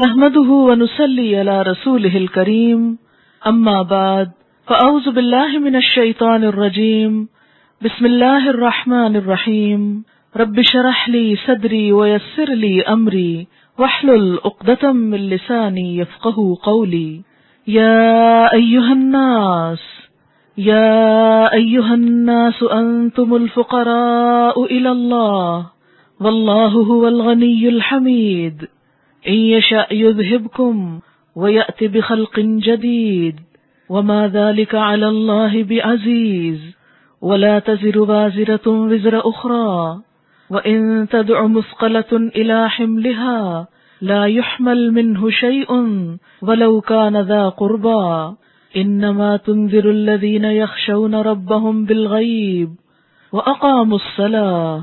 نحمده ونسلي على رسوله الكريم. أما بعد، فأعوذ بالله من الشيطان الرجيم. بسم الله الرحمن الرحيم. رب شرح لي صدري ويسر لي أمري. واحلل عقدة من لساني يفقه قولي. يا أيها الناس، يا أيها الناس، أنتم الفقراء إلى الله. والله هو الغني الحميد. إن يشاء يذهبكم ويأتي بخلق جديد وما ذلك على الله بعزيز ولا تزر وازرة وزر أخرى وإن تدع مثقلة إلى حملها لا يحمل منه شيء ولو كان ذا قربى إنما تنذر الذين يخشون ربهم بالغيب وأقاموا الصلاة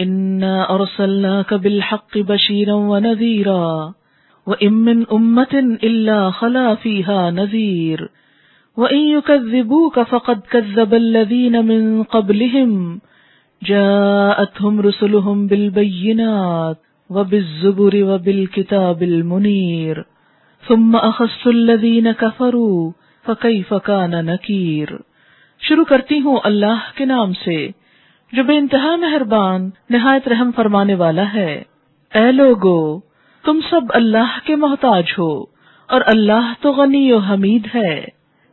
إنا أرسلناك بالحق بشيرا ونذيرا وإن من أمة إلا خلا فيها نذير وإن يكذبوك فقد كذب الذين من قبلهم جاءتهم رسلهم بالبينات وبالزبر وبالكتاب المنير ثم أخذت الذين كفروا فكيف كان نكير شروع کرتی ہوں اللہ کے نام سے جو بے انتہا مہربان، نہایت رحم فرمانے والا ہے۔ اے لوگو، تم سب اللہ کے محتاج ہو، اور اللہ تو غنی و حمید ہے،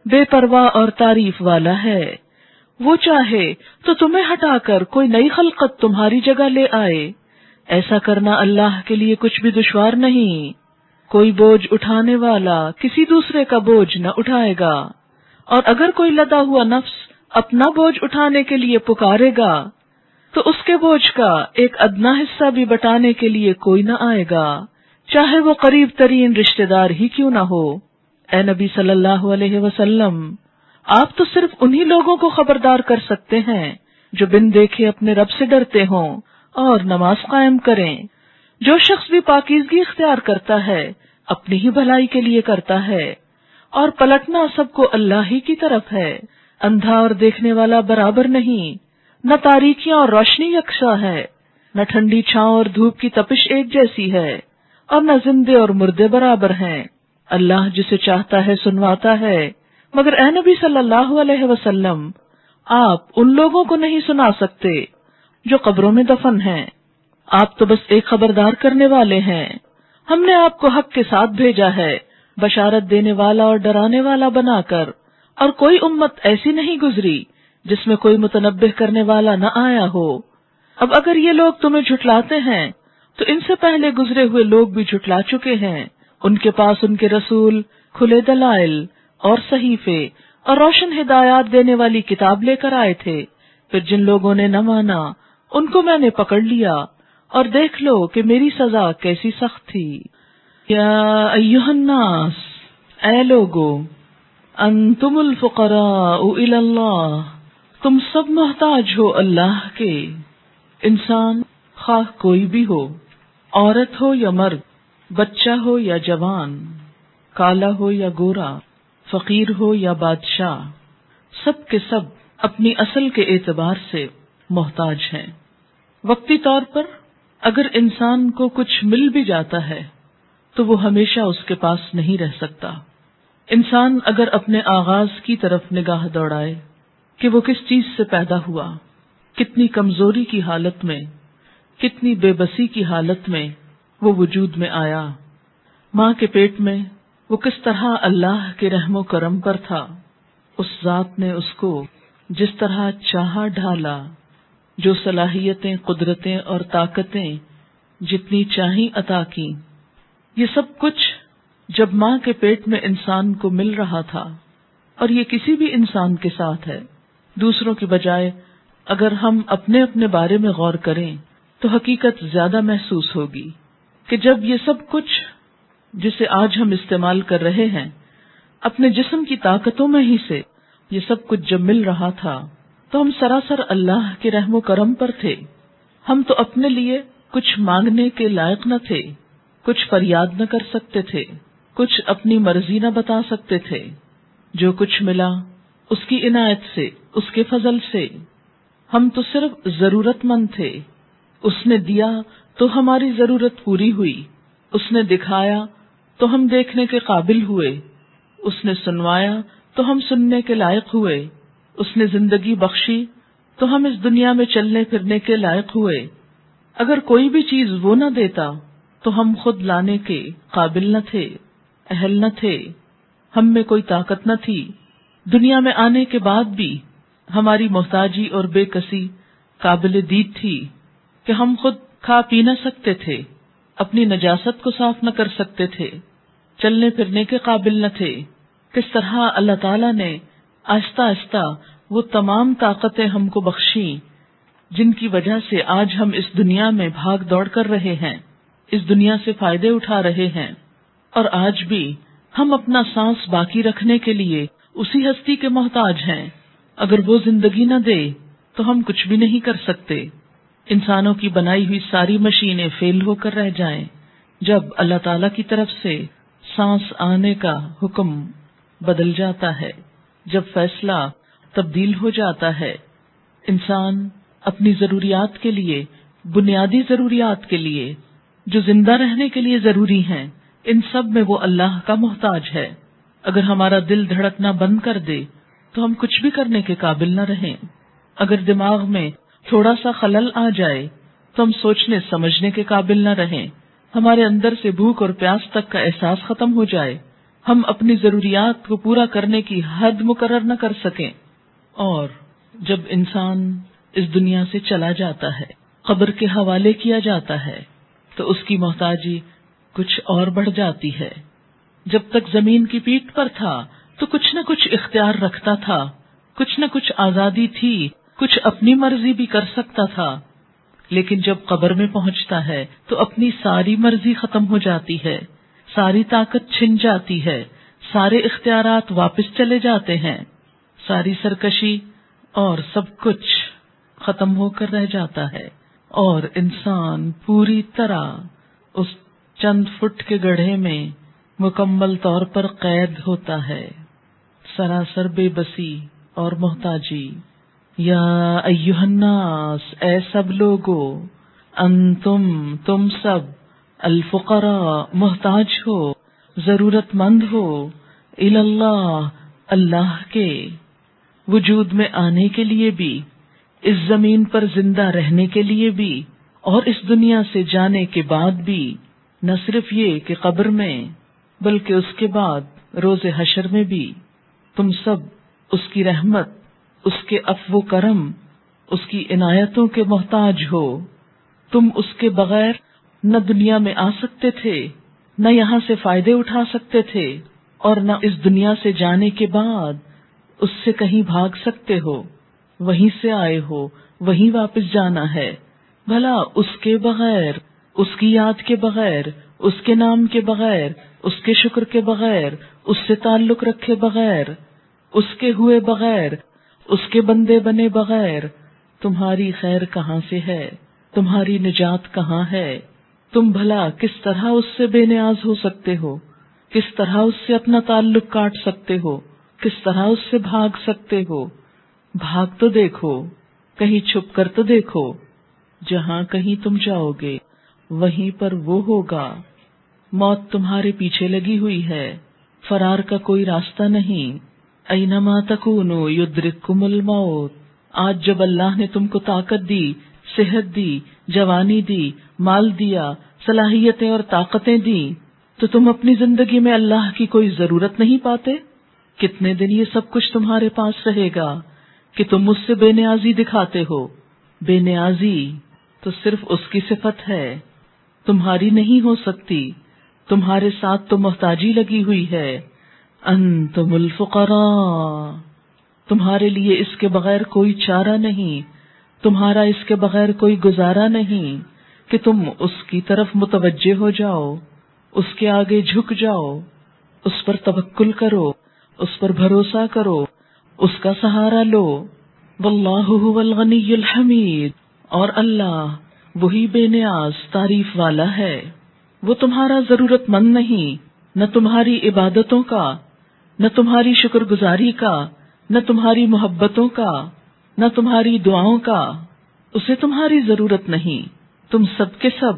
بے پرواہ اور تعریف والا ہے۔ وہ چاہے تو تمہیں ہٹا کر کوئی نئی خلقت تمہاری جگہ لے آئے۔ ایسا کرنا اللہ کے لیے کچھ بھی دشوار نہیں۔ کوئی بوجھ اٹھانے والا کسی دوسرے کا بوجھ نہ اٹھائے گا۔ اور اگر کوئی لدا ہوا نفس اپنا بوجھ اٹھانے کے لیے پکارے گا، تو اس کے بوجھ کا ایک ادنا حصہ بھی بٹانے کے لیے کوئی نہ آئے گا، چاہے وہ قریب ترین رشتے دار ہی کیوں نہ ہو۔ اے نبی صلی اللہ علیہ وسلم، آپ تو صرف انہی لوگوں کو خبردار کر سکتے ہیں جو بن دیکھے اپنے رب سے ڈرتے ہوں اور نماز قائم کریں۔ جو شخص بھی پاکیزگی اختیار کرتا ہے، اپنی ہی بھلائی کے لیے کرتا ہے۔ اور پلٹنا سب کو اللہ ہی کی طرف ہے۔ اندھا اور دیکھنے والا برابر نہیں، نہ تاریخیاں اور روشنی یکساں ہے، نہ ٹھنڈی چھاؤں اور دھوپ کی تپش ایک جیسی ہے، اور نہ زندے اور مردے برابر ہیں۔ اللہ جسے چاہتا ہے سنواتا ہے، مگر اے نبی صلی اللہ علیہ وسلم، آپ ان لوگوں کو نہیں سنا سکتے جو قبروں میں دفن ہیں۔ آپ تو بس ایک خبردار کرنے والے ہیں۔ ہم نے آپ کو حق کے ساتھ بھیجا ہے، بشارت دینے والا اور ڈرانے والا بنا کر۔ اور کوئی امت ایسی نہیں گزری جس میں کوئی متنبع کرنے والا نہ آیا ہو۔ اب اگر یہ لوگ تمہیں جھٹلاتے ہیں، تو ان سے پہلے گزرے ہوئے لوگ بھی جھٹلا چکے ہیں۔ ان کے پاس ان کے رسول، کھلے دلائل اور صحیفے اور روشن ہدایات دینے والی کتاب لے کر آئے تھے۔ پھر جن لوگوں نے نہ مانا، ان کو میں نے پکڑ لیا اور دیکھ لو کہ میری سزا کیسی سخت تھی۔ یا ایوہ الناس، اے لوگو انتم الفقراء اللہ، تم سب محتاج ہو اللہ کے۔ انسان، خواہ کوئی بھی ہو، عورت ہو یا مرد، بچہ ہو یا جوان، کالا ہو یا گورا، فقیر ہو یا بادشاہ، سب کے سب اپنی اصل کے اعتبار سے محتاج ہیں۔ وقتی طور پر اگر انسان کو کچھ مل بھی جاتا ہے، تو وہ ہمیشہ اس کے پاس نہیں رہ سکتا۔ انسان اگر اپنے آغاز کی طرف نگاہ دوڑائے کہ وہ کس چیز سے پیدا ہوا، کتنی کمزوری کی حالت میں، کتنی بے بسی کی حالت میں وہ وجود میں آیا۔ ماں کے پیٹ میں وہ کس طرح اللہ کے رحم و کرم پر تھا، اس ذات نے اس کو جس طرح چاہا ڈھالا، جو صلاحیتیں، قدرتیں اور طاقتیں جتنی چاہی عطا کی یہ سب کچھ جب ماں کے پیٹ میں انسان کو مل رہا تھا اور یہ کسی بھی انسان کے ساتھ ہے، دوسروں کی بجائے اگر ہم اپنے اپنے بارے میں غور کریں تو حقیقت زیادہ محسوس ہوگی کہ جب یہ سب کچھ جسے آج ہم استعمال کر رہے ہیں، اپنے جسم کی طاقتوں میں ہی سے یہ سب کچھ جب مل رہا تھا، تو ہم سراسر اللہ کے رحم و کرم پر تھے۔ ہم تو اپنے لیے کچھ مانگنے کے لائق نہ تھے، کچھ فریاد نہ کر سکتے تھے۔ کچھ اپنی مرضی نہ بتا سکتے تھے۔ جو کچھ ملا، اس کی عنایت سے، اس کے فضل سے۔ ہم تو صرف ضرورت مند تھے۔ اس نے دیا تو ہماری ضرورت پوری ہوئی۔ اس نے دکھایا تو ہم دیکھنے کے قابل ہوئے۔ اس نے سنوایا تو ہم سننے کے لائق ہوئے۔ اس نے زندگی بخشی تو ہم اس دنیا میں چلنے پھرنے کے لائق ہوئے۔ اگر کوئی بھی چیز وہ نہ دیتا تو ہم خود لانے کے قابل نہ تھے۔ اہل نہ تھے۔ ہم میں کوئی طاقت نہ تھی۔ دنیا میں آنے کے بعد بھی ہماری محتاجی اور بے کسی قابل دید تھی کہ ہم خود کھا پی نہ سکتے تھے، اپنی نجاست کو صاف نہ کر سکتے تھے، چلنے پھرنے کے قابل نہ تھے۔ کس طرح اللہ تعالی نے آہستہ آہستہ وہ تمام طاقتیں ہم کو بخشی جن کی وجہ سے آج ہم اس دنیا میں بھاگ دوڑ کر رہے ہیں، اس دنیا سے فائدے اٹھا رہے ہیں۔ اور آج بھی ہم اپنا سانس باقی رکھنے کے لیے اسی ہستی کے محتاج ہیں۔ اگر وہ زندگی نہ دے تو ہم کچھ بھی نہیں کر سکتے۔ انسانوں کی بنائی ہوئی ساری مشینیں فیل ہو کر رہ جائیں۔ جب اللہ تعالی کی طرف سے سانس آنے کا حکم بدل جاتا ہے، جب فیصلہ تبدیل ہو جاتا ہے، انسان اپنی ضروریات کے لیے، بنیادی ضروریات کے لیے، جو زندہ رہنے کے لیے ضروری ہیں۔ ان سب میں وہ اللہ کا محتاج ہے۔ اگر ہمارا دل دھڑکنا بند کر دے، تو ہم کچھ بھی کرنے کے قابل نہ رہیں۔ اگر دماغ میں تھوڑا سا خلل آ جائے، تو ہم سوچنے، سمجھنے کے قابل نہ رہیں۔ ہمارے اندر سے بھوک اور پیاس تک کا احساس ختم ہو جائے۔ ہم اپنی ضروریات کو پورا کرنے کی حد مقرر نہ کر سکیں۔ اور جب انسان اس دنیا سے چلا جاتا ہے، قبر کے حوالے کیا جاتا ہے، تو اس کی محتاجی کچھ اور بڑھ جاتی ہے۔ جب تک زمین کی پیٹ پر تھا، تو کچھ نہ کچھ اختیار رکھتا تھا۔ کچھ نہ کچھ آزادی تھی، کچھ اپنی مرضی بھی کر سکتا تھا۔ لیکن جب قبر میں پہنچتا ہے، تو اپنی ساری مرضی ختم ہو جاتی ہے۔ ساری طاقت چھن جاتی ہے۔ سارے اختیارات واپس چلے جاتے ہیں۔ ساری سرکشی اور سب کچھ ختم ہو کر رہ جاتا ہے۔ اور انسان پوری طرح اس چند فٹ کے گڑھے میں مکمل طور پر قید ہوتا ہے۔ سراسر بے بسی اور محتاجی۔ یا الناس، اے سب لوگو، انتم، تم سب الفقرا محتاج ہو ضرورت مند ہو اللہ اللہ کے۔ وجود میں آنے کے لیے بھی، اس زمین پر زندہ رہنے کے لیے بھی، اور اس دنیا سے جانے کے بعد بھی۔ نہ صرف یہ کہ قبر میں، بلکہ اس کے بعد روز حشر میں بھی تم سب اس کی رحمت، اس کے افو کرم، اس کی عنایتوں کے محتاج ہو۔ تم اس کے بغیر نہ دنیا میں آ سکتے تھے، نہ یہاں سے فائدے اٹھا سکتے تھے، اور نہ اس دنیا سے جانے کے بعد اس سے کہیں بھاگ سکتے ہو۔ وہیں سے آئے ہو، وہیں واپس جانا ہے۔ بھلا اس کے بغیر اس کی یاد کے بغیر، اس کے نام کے بغیر، اس کے شکر کے بغیر، اس سے تعلق رکھے بغیر، اس کے ہوئے بغیر، اس کے بندے بنے بغیر، تمہاری خیر کہاں سے ہے؟ تمہاری نجات کہاں ہے؟ تم بھلا کس طرح اس سے بے نیاز ہو سکتے ہو؟ کس طرح اس سے اپنا تعلق کاٹ سکتے ہو؟ کس طرح اس سے بھاگ سکتے ہو؟ بھاگ تو دیکھو، کہیں چھپ کر تو دیکھو، جہاں کہیں تم جاؤ گے۔ وہیں پر وہ ہوگا۔ موت تمہارے پیچھے لگی ہوئی ہے۔ فرار کا کوئی راستہ نہیں۔ اینما تکونو یدرککم الموت۔ آج جب اللہ نے تم کو طاقت دی، صحت دی، جوانی دی، مال دیا، صلاحیتیں اور طاقتیں دی تو تم اپنی زندگی میں اللہ کی کوئی ضرورت نہیں پاتے؟ کتنے دن یہ سب کچھ تمہارے پاس رہے گا کہ تم مجھ سے بے نیازی دکھاتے ہو۔ بے نیازی تو صرف اس کی صفت ہے۔ تمہاری نہیں ہو سکتی۔ تمہارے ساتھ تو محتاجی لگی ہوئی ہے۔ انتم الفقراء۔ تمہارے لیے اس کے بغیر کوئی چارہ نہیں۔ تمہارا اس کے بغیر کوئی گزارا نہیں کہ تم اس کی طرف متوجہ ہو جاؤ، اس کے آگے جھک جاؤ، اس پر توکل کرو، اس پر بھروسہ کرو، اس کا سہارا لو۔ واللہ هو الغنی الحمید۔ اور اللہ وہی بے نیاز تعریف والا ہے۔ وہ تمہارا ضرورت مند نہیں، نہ تمہاری عبادتوں کا، نہ تمہاری شکر گزاری کا، نہ تمہاری محبتوں کا، نہ تمہاری دعاؤں کا۔ اسے تمہاری ضرورت نہیں۔ تم سب کے سب،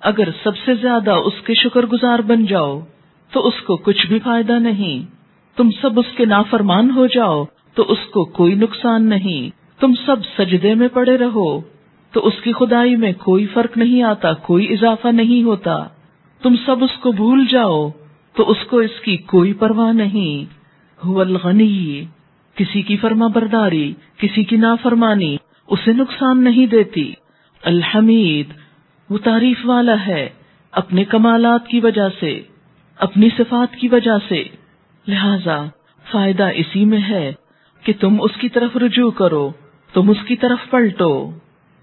اگر سب سے زیادہ اس کے شکر گزار بن جاؤ، تو اس کو کچھ بھی فائدہ نہیں۔ تم سب اس کے نافرمان ہو جاؤ، تو اس کو کوئی نقصان نہیں۔ تم سب سجدے میں پڑے رہو۔ تو اس کی خدائی میں کوئی فرق نہیں آتا، کوئی اضافہ نہیں ہوتا۔ تم سب اس کو بھول جاؤ، تو اس کو اس کی کوئی پرواہ نہیں۔ الغنی، کسی کی فرما برداری، کسی کی نافرمانی، اسے نقصان نہیں دیتی۔ الحمید، وہ تعریف والا ہے، اپنے کمالات کی وجہ سے، اپنی صفات کی وجہ سے۔ لہذا فائدہ اسی میں ہے کہ تم اس کی طرف رجوع کرو، تم اس کی طرف پلٹو۔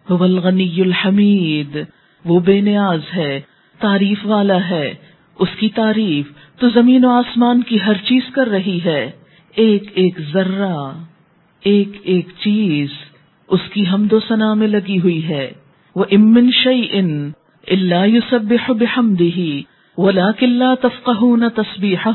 الغنی الحمید وہ بے نیاز ہے، تعریف والا ہے۔ اس کی تعریف تو زمین و آسمان کی ہر چیز کر رہی ہے۔ ایک ایک ذرہ، ایک ایک چیز اس کی حمد و ثنا میں لگی ہوئی ہے۔ وہ امن شعی ان اللہ یوسب بحمدہ ولا کلّا تفقہ تصبیح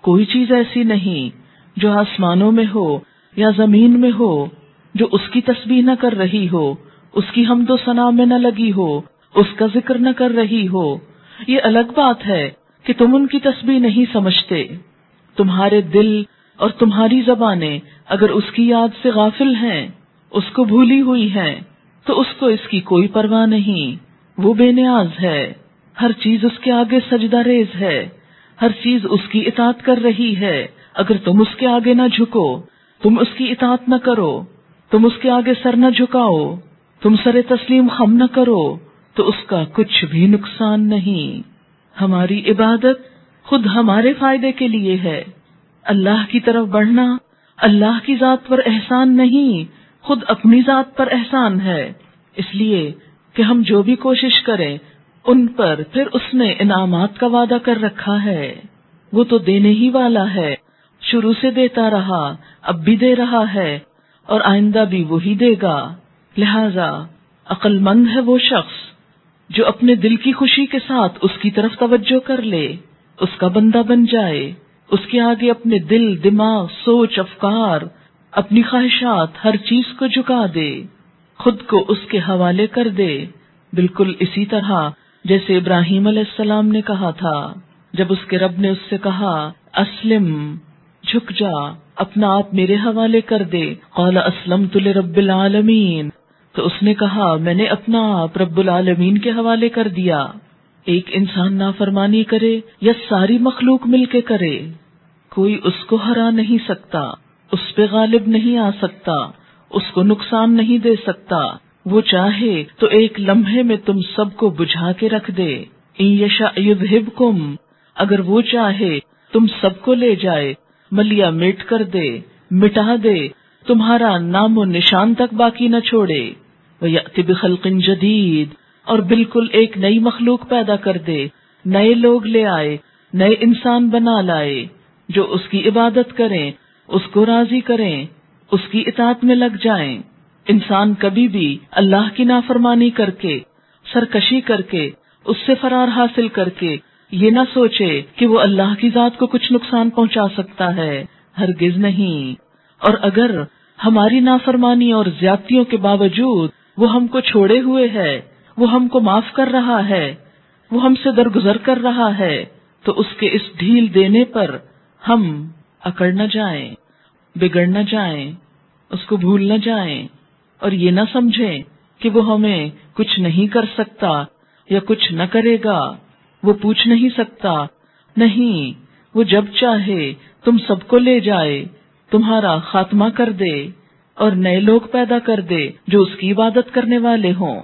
کوئی چیز ایسی نہیں جو آسمانوں میں ہو یا زمین میں ہو۔ جو اس کی تسبیح نہ کر رہی ہو، اس کی حمد و ثنا میں نہ لگی ہو، اس کا ذکر نہ کر رہی ہو۔ یہ الگ بات ہے کہ تم ان کی تسبیح نہیں سمجھتے۔ تمہارے دل اور تمہاری زبانیں اگر اس کی یاد سے غافل ہیں، اس کو بھولی ہوئی ہیں، تو اس کو اس کی کوئی پرواہ نہیں۔ وہ بے نیاز ہے۔ ہر چیز اس کے آگے سجدہ ریز ہے۔ ہر چیز اس کی اطاعت کر رہی ہے۔ اگر تم اس کے آگے نہ جھکو، تم اس کی اطاعت نہ کرو۔ تم اس کے آگے سر نہ جھکاؤ، تم سر تسلیم خم نہ کرو، تو اس کا کچھ بھی نقصان نہیں۔ ہماری عبادت خود ہمارے فائدے کے لیے ہے۔ اللہ کی طرف بڑھنا اللہ کی ذات پر احسان نہیں، خود اپنی ذات پر احسان ہے۔ اس لیے کہ ہم جو بھی کوشش کریں، ان پر پھر اس نے انعامات کا وعدہ کر رکھا ہے۔ وہ تو دینے ہی والا ہے، شروع سے دیتا رہا، اب بھی دے رہا ہے۔ اور آئندہ بھی وہی دے گا۔ لہذا عقل مند ہے وہ شخص جو اپنے دل کی خوشی کے ساتھ اس کی طرف توجہ کر لے، اس کا بندہ بن جائے، اس کے آگے اپنے دل، دماغ، سوچ، افکار، اپنی خواہشات، ہر چیز کو جھکا دے، خود کو اس کے حوالے کر دے۔ بالکل اسی طرح جیسے ابراہیم علیہ السلام نے کہا تھا، جب اس کے رب نے اس سے کہا، اسلم۔ جھک جا، اپنا آپ میرے حوالے کر دے۔ قال اسلم رب العالمین۔ تو اس نے کہا، میں نے اپنا آپ رب العالمین کے حوالے کر دیا۔ ایک انسان نافرمانی کرے یا ساری مخلوق مل کے کرے، کوئی اس کو ہرا نہیں سکتا، اس پہ غالب نہیں آ سکتا، اس کو نقصان نہیں دے سکتا۔ وہ چاہے تو ایک لمحے میں تم سب کو بجھا کے رکھ دے۔ یشا کم اگر وہ چاہے تم سب کو لے جائے۔ ملیا میٹ کر دے، مٹا دے، تمہارا نام و نشان تک باقی نہ چھوڑے۔ خلقن جدید اور بالکل ایک نئی مخلوق پیدا کر دے۔ نئے لوگ لے آئے، نئے انسان بنا لائے۔ جو اس کی عبادت کریں، اس کو راضی کریں، اس کی اطاعت میں لگ جائیں۔ انسان کبھی بھی اللہ کی نافرمانی کر کے، سرکشی کر کے، اس سے فرار حاصل کر کے یہ نہ سوچے کہ وہ اللہ کی ذات کو کچھ نقصان پہنچا سکتا ہے، ہرگز نہیں۔ اور اگر ہماری نافرمانی اور زیادتیوں کے باوجود وہ ہم کو چھوڑے ہوئے ہے، وہ ہم کو معاف کر رہا ہے، وہ ہم سے درگزر کر رہا ہے، تو اس کے اس ڈھیل دینے پر ہم اکڑ نہ جائیں، بگڑ نہ جائیں، اس کو بھول نہ جائیں۔ اور یہ نہ سمجھیں کہ وہ ہمیں کچھ نہیں کر سکتا یا کچھ نہ کرے گا۔ وہ پوچھ نہیں سکتا، نہیں، وہ جب چاہے تم سب کو لے جائے، تمہارا خاتمہ کر دے اور نئے لوگ پیدا کر دے جو اس کی عبادت کرنے والے ہوں۔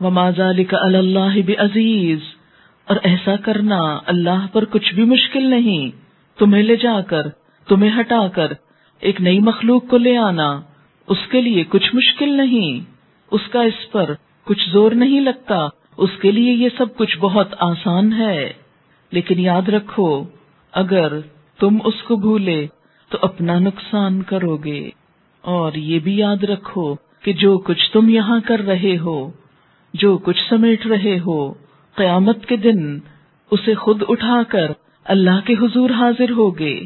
وہ ماضا اللہ بھی عزیز اور ایسا کرنا اللہ پر کچھ بھی مشکل نہیں۔ تمہیں لے جا کر، تمہیں ہٹا کر، ایک نئی مخلوق کو لے آنا، اس کے لیے کچھ مشکل نہیں۔ اس کا اس پر کچھ زور نہیں لگتا۔ اس کے لیے یہ سب کچھ بہت آسان ہے، لیکن یاد رکھو، اگر تم اس کو بھولے تو اپنا نقصان کرو گے۔ اور یہ بھی یاد رکھو کہ جو کچھ تم یہاں کر رہے ہو، جو کچھ سمیٹ رہے ہو، قیامت کے دن اسے خود اٹھا کر اللہ کے حضور حاضر ہوگے۔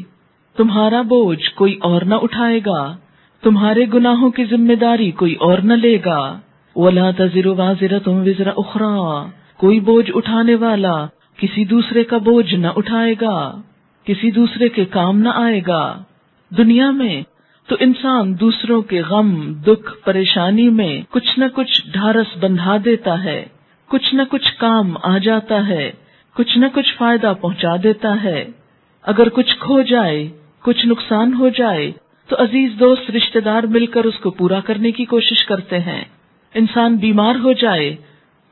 تمہارا بوجھ کوئی اور نہ اٹھائے گا، تمہارے گناہوں کی ذمہ داری کوئی اور نہ لے گا۔ ولا تذر واضر تم وزرا اخرا کوئی بوجھ اٹھانے والا کسی دوسرے کا بوجھ نہ اٹھائے گا، کسی دوسرے کے کام نہ آئے گا۔ دنیا میں تو انسان دوسروں کے غم، دکھ، پریشانی میں کچھ نہ کچھ ڈھارس بندھا دیتا ہے، کچھ نہ کچھ کام آ جاتا ہے، کچھ نہ کچھ فائدہ پہنچا دیتا ہے۔ اگر کچھ کھو جائے، کچھ نقصان ہو جائے، تو عزیز دوست رشتے دار مل کر اس کو پورا کرنے کی کوشش کرتے ہیں۔ انسان بیمار ہو جائے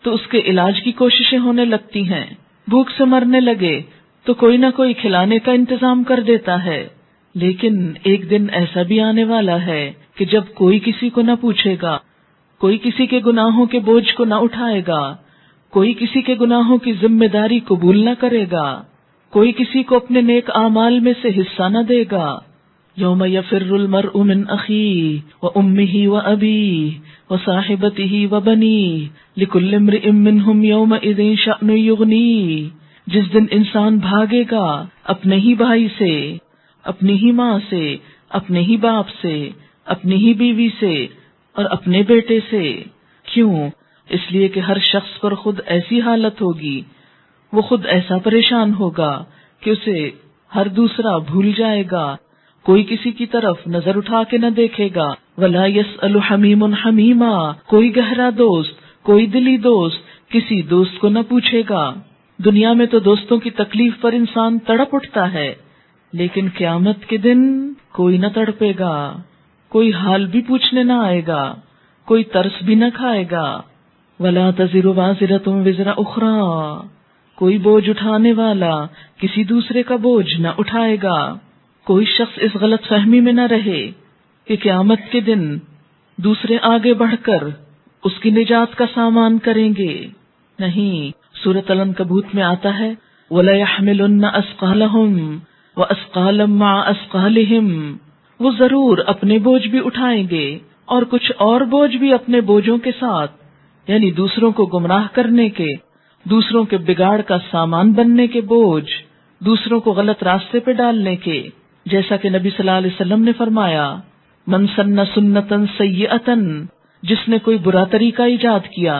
تو اس کے علاج کی کوششیں ہونے لگتی ہیں۔ بھوک سے مرنے لگے تو کوئی نہ کوئی کھلانے کا انتظام کر دیتا ہے۔ لیکن ایک دن ایسا بھی آنے والا ہے کہ جب کوئی کسی کو نہ پوچھے گا، کوئی کسی کے گناہوں کے بوجھ کو نہ اٹھائے گا، کوئی کسی کے گناہوں کی ذمہ داری قبول نہ کرے گا، کوئی کسی کو اپنے نیک اعمال میں سے حصہ نہ دے گا۔ یوم یفر المرء من اخی و امی و ابی و صاحبتی و بنی لکل امرئ منہم یوم اذن شأن یغنی جس دن انسان بھاگے گا اپنے ہی بھائی سے، اپنی ہی ماں سے، اپنے ہی باپ سے، اپنی ہی بیوی سے اور اپنے بیٹے سے۔ کیوں؟ اس لیے کہ ہر شخص پر خود ایسی حالت ہوگی، وہ خود ایسا پریشان ہوگا کہ اسے ہر دوسرا بھول جائے گا۔ کوئی کسی کی طرف نظر اٹھا کے نہ دیکھے گا۔ ولا یس الحمیم حمیما کوئی گہرا دوست، کوئی دلی دوست کسی دوست کو نہ پوچھے گا۔ دنیا میں تو دوستوں کی تکلیف پر انسان تڑپ اٹھتا ہے، لیکن قیامت کے دن کوئی نہ تڑپے گا۔ کوئی حال بھی پوچھنے نہ آئے گا، کوئی ترس بھی نہ کھائے گا۔ ولا تذر واضر تم وزرا اخرا کوئی بوجھ اٹھانے والا کسی دوسرے کا بوجھ نہ اٹھائے گا۔ کوئی شخص اس غلط فہمی میں نہ رہے کہ قیامت کے دن دوسرے آگے بڑھ کر اس کی نجات کا سامان کریں گے۔ نہیں سورت علم کبوت میں آتا ہے وہ ضرور اپنے بوجھ بھی اٹھائیں گے اور کچھ اور بوجھ بھی اپنے بوجھوں کے ساتھ یعنی دوسروں کو گمراہ کرنے کے، دوسروں کے بگاڑ کا سامان بننے کے بوجھ، دوسروں کو غلط راستے پہ ڈالنے کے۔ جیسا کہ نبی صلی اللہ علیہ وسلم نے فرمایا منسن سنتن سیئتن جس نے کوئی برا طریقہ ایجاد کیا،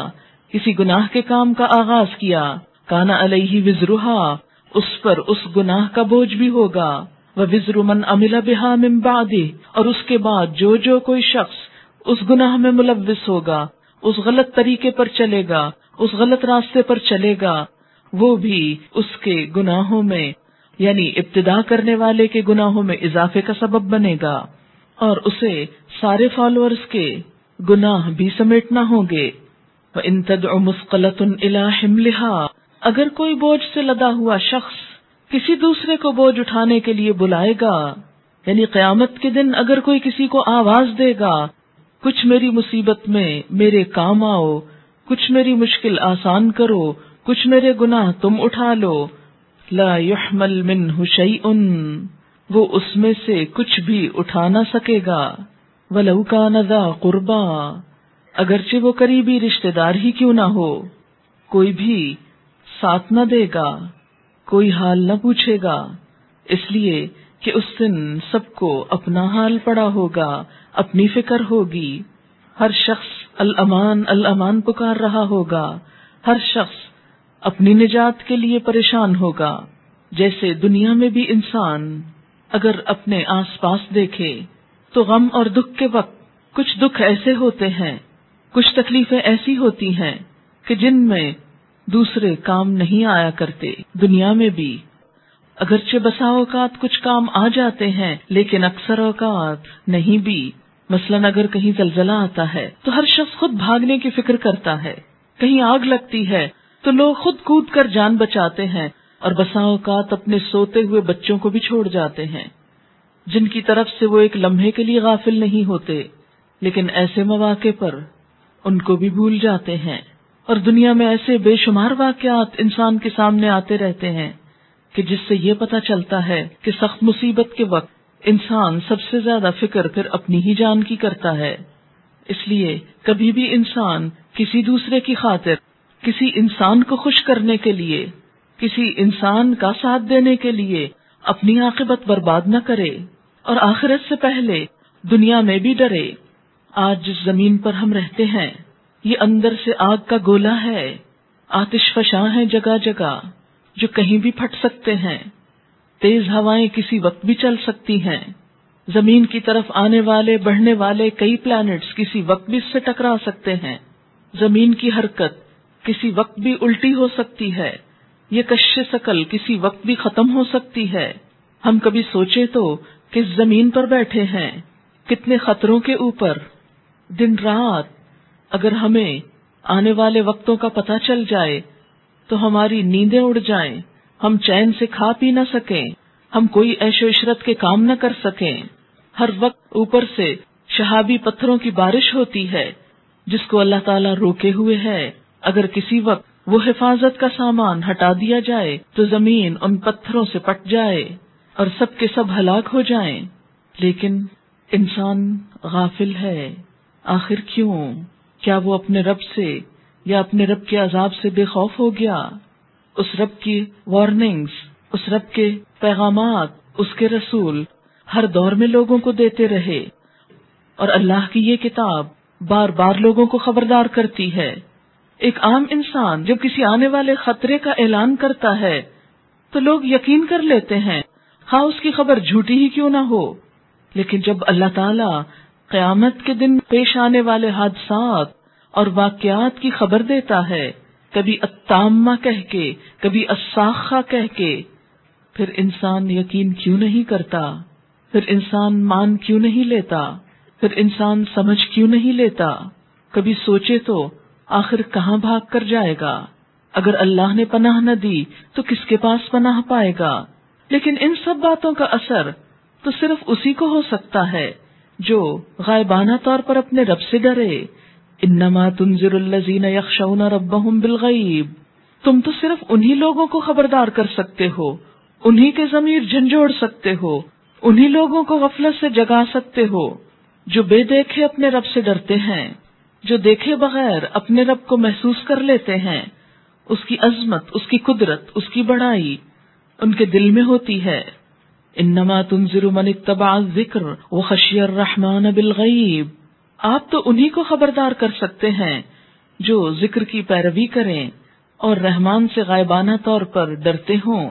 کسی گناہ کے کام کا آغاز کیا کانا علیہ وزروہا اس پر اس گناہ کا بوجھ بھی ہوگا وہ وزر من املا بحا ممبادی اور اس کے بعد جو جو کوئی شخص اس گناہ میں ملوث ہوگا، اس غلط طریقے پر چلے گا، اس غلط راستے پر چلے گا، وہ بھی اس کے گناہوں میں یعنی ابتدا کرنے والے کے گناہوں میں اضافے کا سبب بنے گا اور اسے سارے فالوورز کے گناہ بھی سمیٹنا ہوں گے۔ انتد مسقلت لہا اگر کوئی بوجھ سے لدا ہوا شخص کسی دوسرے کو بوجھ اٹھانے کے لیے بلائے گا یعنی قیامت کے دن اگر کوئی کسی کو آواز دے گا، کچھ میری مصیبت میں میرے کام آؤ، کچھ میری مشکل آسان کرو، کچھ میرے گناہ تم اٹھا لو لا يحمل منه شيء، وہ اس میں سے کچھ بھی اٹھا نہ سکے گا۔ ولو كان ذا قربا، اگرچہ وہ قریبی رشتہ دار ہی کیوں نہ ہو، کوئی بھی ساتھ نہ دے گا، کوئی حال نہ پوچھے گا۔ اس لیے کہ اس دن سب کو اپنا حال پڑا ہوگا، اپنی فکر ہوگی۔ ہر شخص الامان الامان پکار رہا ہوگا۔ ہر شخص اپنی نجات کے لیے پریشان ہوگا۔ جیسے دنیا میں بھی انسان اگر اپنے آس پاس دیکھے، تو غم اور دکھ کے وقت کچھ دکھ ایسے ہوتے ہیں، کچھ تکلیفیں ایسی ہوتی ہیں کہ جن میں دوسرے کام نہیں آیا کرتے۔ دنیا میں بھی اگرچہ بسا اوقات کچھ کام آ جاتے ہیں، لیکن اکثر اوقات نہیں بھی۔ مثلاً اگر کہیں زلزلہ آتا ہے، تو ہر شخص خود بھاگنے کی فکر کرتا ہے۔ کہیں آگ لگتی ہے تو لوگ خود کود کر جان بچاتے ہیں اور بسا اوقات اپنے سوتے ہوئے بچوں کو بھی چھوڑ جاتے ہیں۔ جن کی طرف سے وہ ایک لمحے کے لیے غافل نہیں ہوتے، لیکن ایسے مواقع پر ان کو بھی بھول جاتے ہیں۔ اور دنیا میں ایسے بے شمار واقعات انسان کے سامنے آتے رہتے ہیں کہ جس سے یہ پتا چلتا ہے کہ سخت مصیبت کے وقت انسان سب سے زیادہ فکر پھر اپنی ہی جان کی کرتا ہے۔ اس لیے کبھی بھی انسان کسی دوسرے کی خاطر کسی انسان کو خوش کرنے کے لیے، کسی انسان کا ساتھ دینے کے لیے اپنی عاقبت برباد نہ کرے اور آخرت سے پہلے دنیا میں بھی ڈرے۔ آج جس زمین پر ہم رہتے ہیں، یہ اندر سے آگ کا گولا ہے۔ آتش فشاں ہے جگہ جگہ جو کہیں بھی پھٹ سکتے ہیں۔ تیز ہوائیں کسی وقت بھی چل سکتی ہیں۔ زمین کی طرف آنے والے، بڑھنے والے کئی پلانٹس کسی وقت بھی اس سے ٹکرا سکتے ہیں۔ زمین کی حرکت کسی وقت بھی الٹی ہو سکتی ہے۔ یہ کش سکل کسی وقت بھی ختم ہو سکتی ہے۔ ہم کبھی سوچے تو کس زمین پر بیٹھے ہیں، کتنے خطروں کے اوپر۔ دن رات اگر ہمیں آنے والے وقتوں کا پتہ چل جائے تو ہماری نیندیں اڑ جائیں۔ ہم چین سے کھا پی نہ سکیں۔ ہم کوئی ایش و عشرت کے کام نہ کر سکیں۔ ہر وقت اوپر سے شہابی پتھروں کی بارش ہوتی ہے، جس کو اللہ تعالیٰ روکے ہوئے ہے۔ اگر کسی وقت وہ حفاظت کا سامان ہٹا دیا جائے تو زمین ان پتھروں سے پٹ جائے اور سب کے سب ہلاک ہو جائیں۔ لیکن انسان غافل ہے۔ آخر کیوں؟ کیا وہ اپنے رب سے یا اپنے رب کے عذاب سے بے خوف ہو گیا؟ اس رب کی وارننگز اس رب کے پیغامات، اس کے رسول ہر دور میں لوگوں کو دیتے رہے۔ اور اللہ کی یہ کتاب بار بار لوگوں کو خبردار کرتی ہے۔ ایک عام انسان جب کسی آنے والے خطرے کا اعلان کرتا ہے، تو لوگ یقین کر لیتے ہیں ہاں اس کی خبر جھوٹی ہی کیوں نہ ہو۔ لیکن جب اللہ تعالی قیامت کے دن پیش آنے والے حادثات اور واقعات کی خبر دیتا ہے، کبھی اتامہ کہہ کے، کبھی اساخا کہہ کے، پھر انسان یقین کیوں نہیں کرتا؟ پھر انسان مان کیوں نہیں لیتا؟ پھر انسان سمجھ کیوں نہیں لیتا؟ کبھی سوچے تو آخر کہاں بھاگ کر جائے گا؟ اگر اللہ نے پناہ نہ دی، تو کس کے پاس پناہ پائے گا؟ لیکن ان سب باتوں کا اثر تو صرف اسی کو ہو سکتا ہے جو غائبانہ طور پر اپنے رب سے ڈرے۔ انما تنذر الذین یخشون ربهم بالغیب۔ تم تو صرف انہی لوگوں کو خبردار کر سکتے ہو، انہی کے ضمیر جھنجھوڑ سکتے ہو، انہی لوگوں کو غفلت سے جگا سکتے ہو جو بے دیکھے اپنے رب سے ڈرتے ہیں۔ جو دیکھے بغیر اپنے رب کو محسوس کر لیتے ہیں۔ اس کی عظمت، اس کی قدرت، اس کی بڑائی ان کے دل میں ہوتی ہے۔ انما تنظر من اتبع ذکر وہ خشی الرحمن بالغیب۔ آپ تو انہی کو خبردار کر سکتے ہیں جو ذکر کی پیروی کریں اور رحمان سے غائبانہ طور پر ڈرتے ہوں۔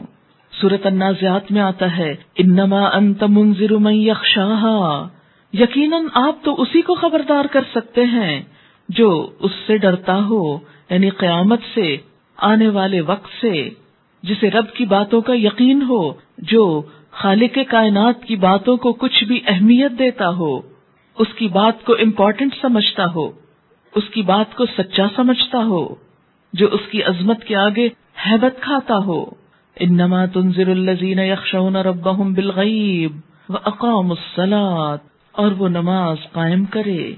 سورت النازعات میں آتا ہے، انما انت منذر من یخشاہا۔ یقیناً آپ تو اسی کو خبردار کر سکتے ہیں۔ جو اس سے ڈرتا ہو یعنی قیامت سے، آنے والے وقت سے، جسے رب کی باتوں کا یقین ہو، جو خالق کائنات کی باتوں کو کچھ بھی اہمیت دیتا ہو، اس کی بات کو امپورٹنٹ سمجھتا ہو، اس کی بات کو سچا سمجھتا ہو، جو اس کی عظمت کے آگے حیبت کھاتا ہو۔ انما تنذر الذین یخشون ربهم بالغیب واقاموا الصلاة، اور وہ نماز قائم کرے۔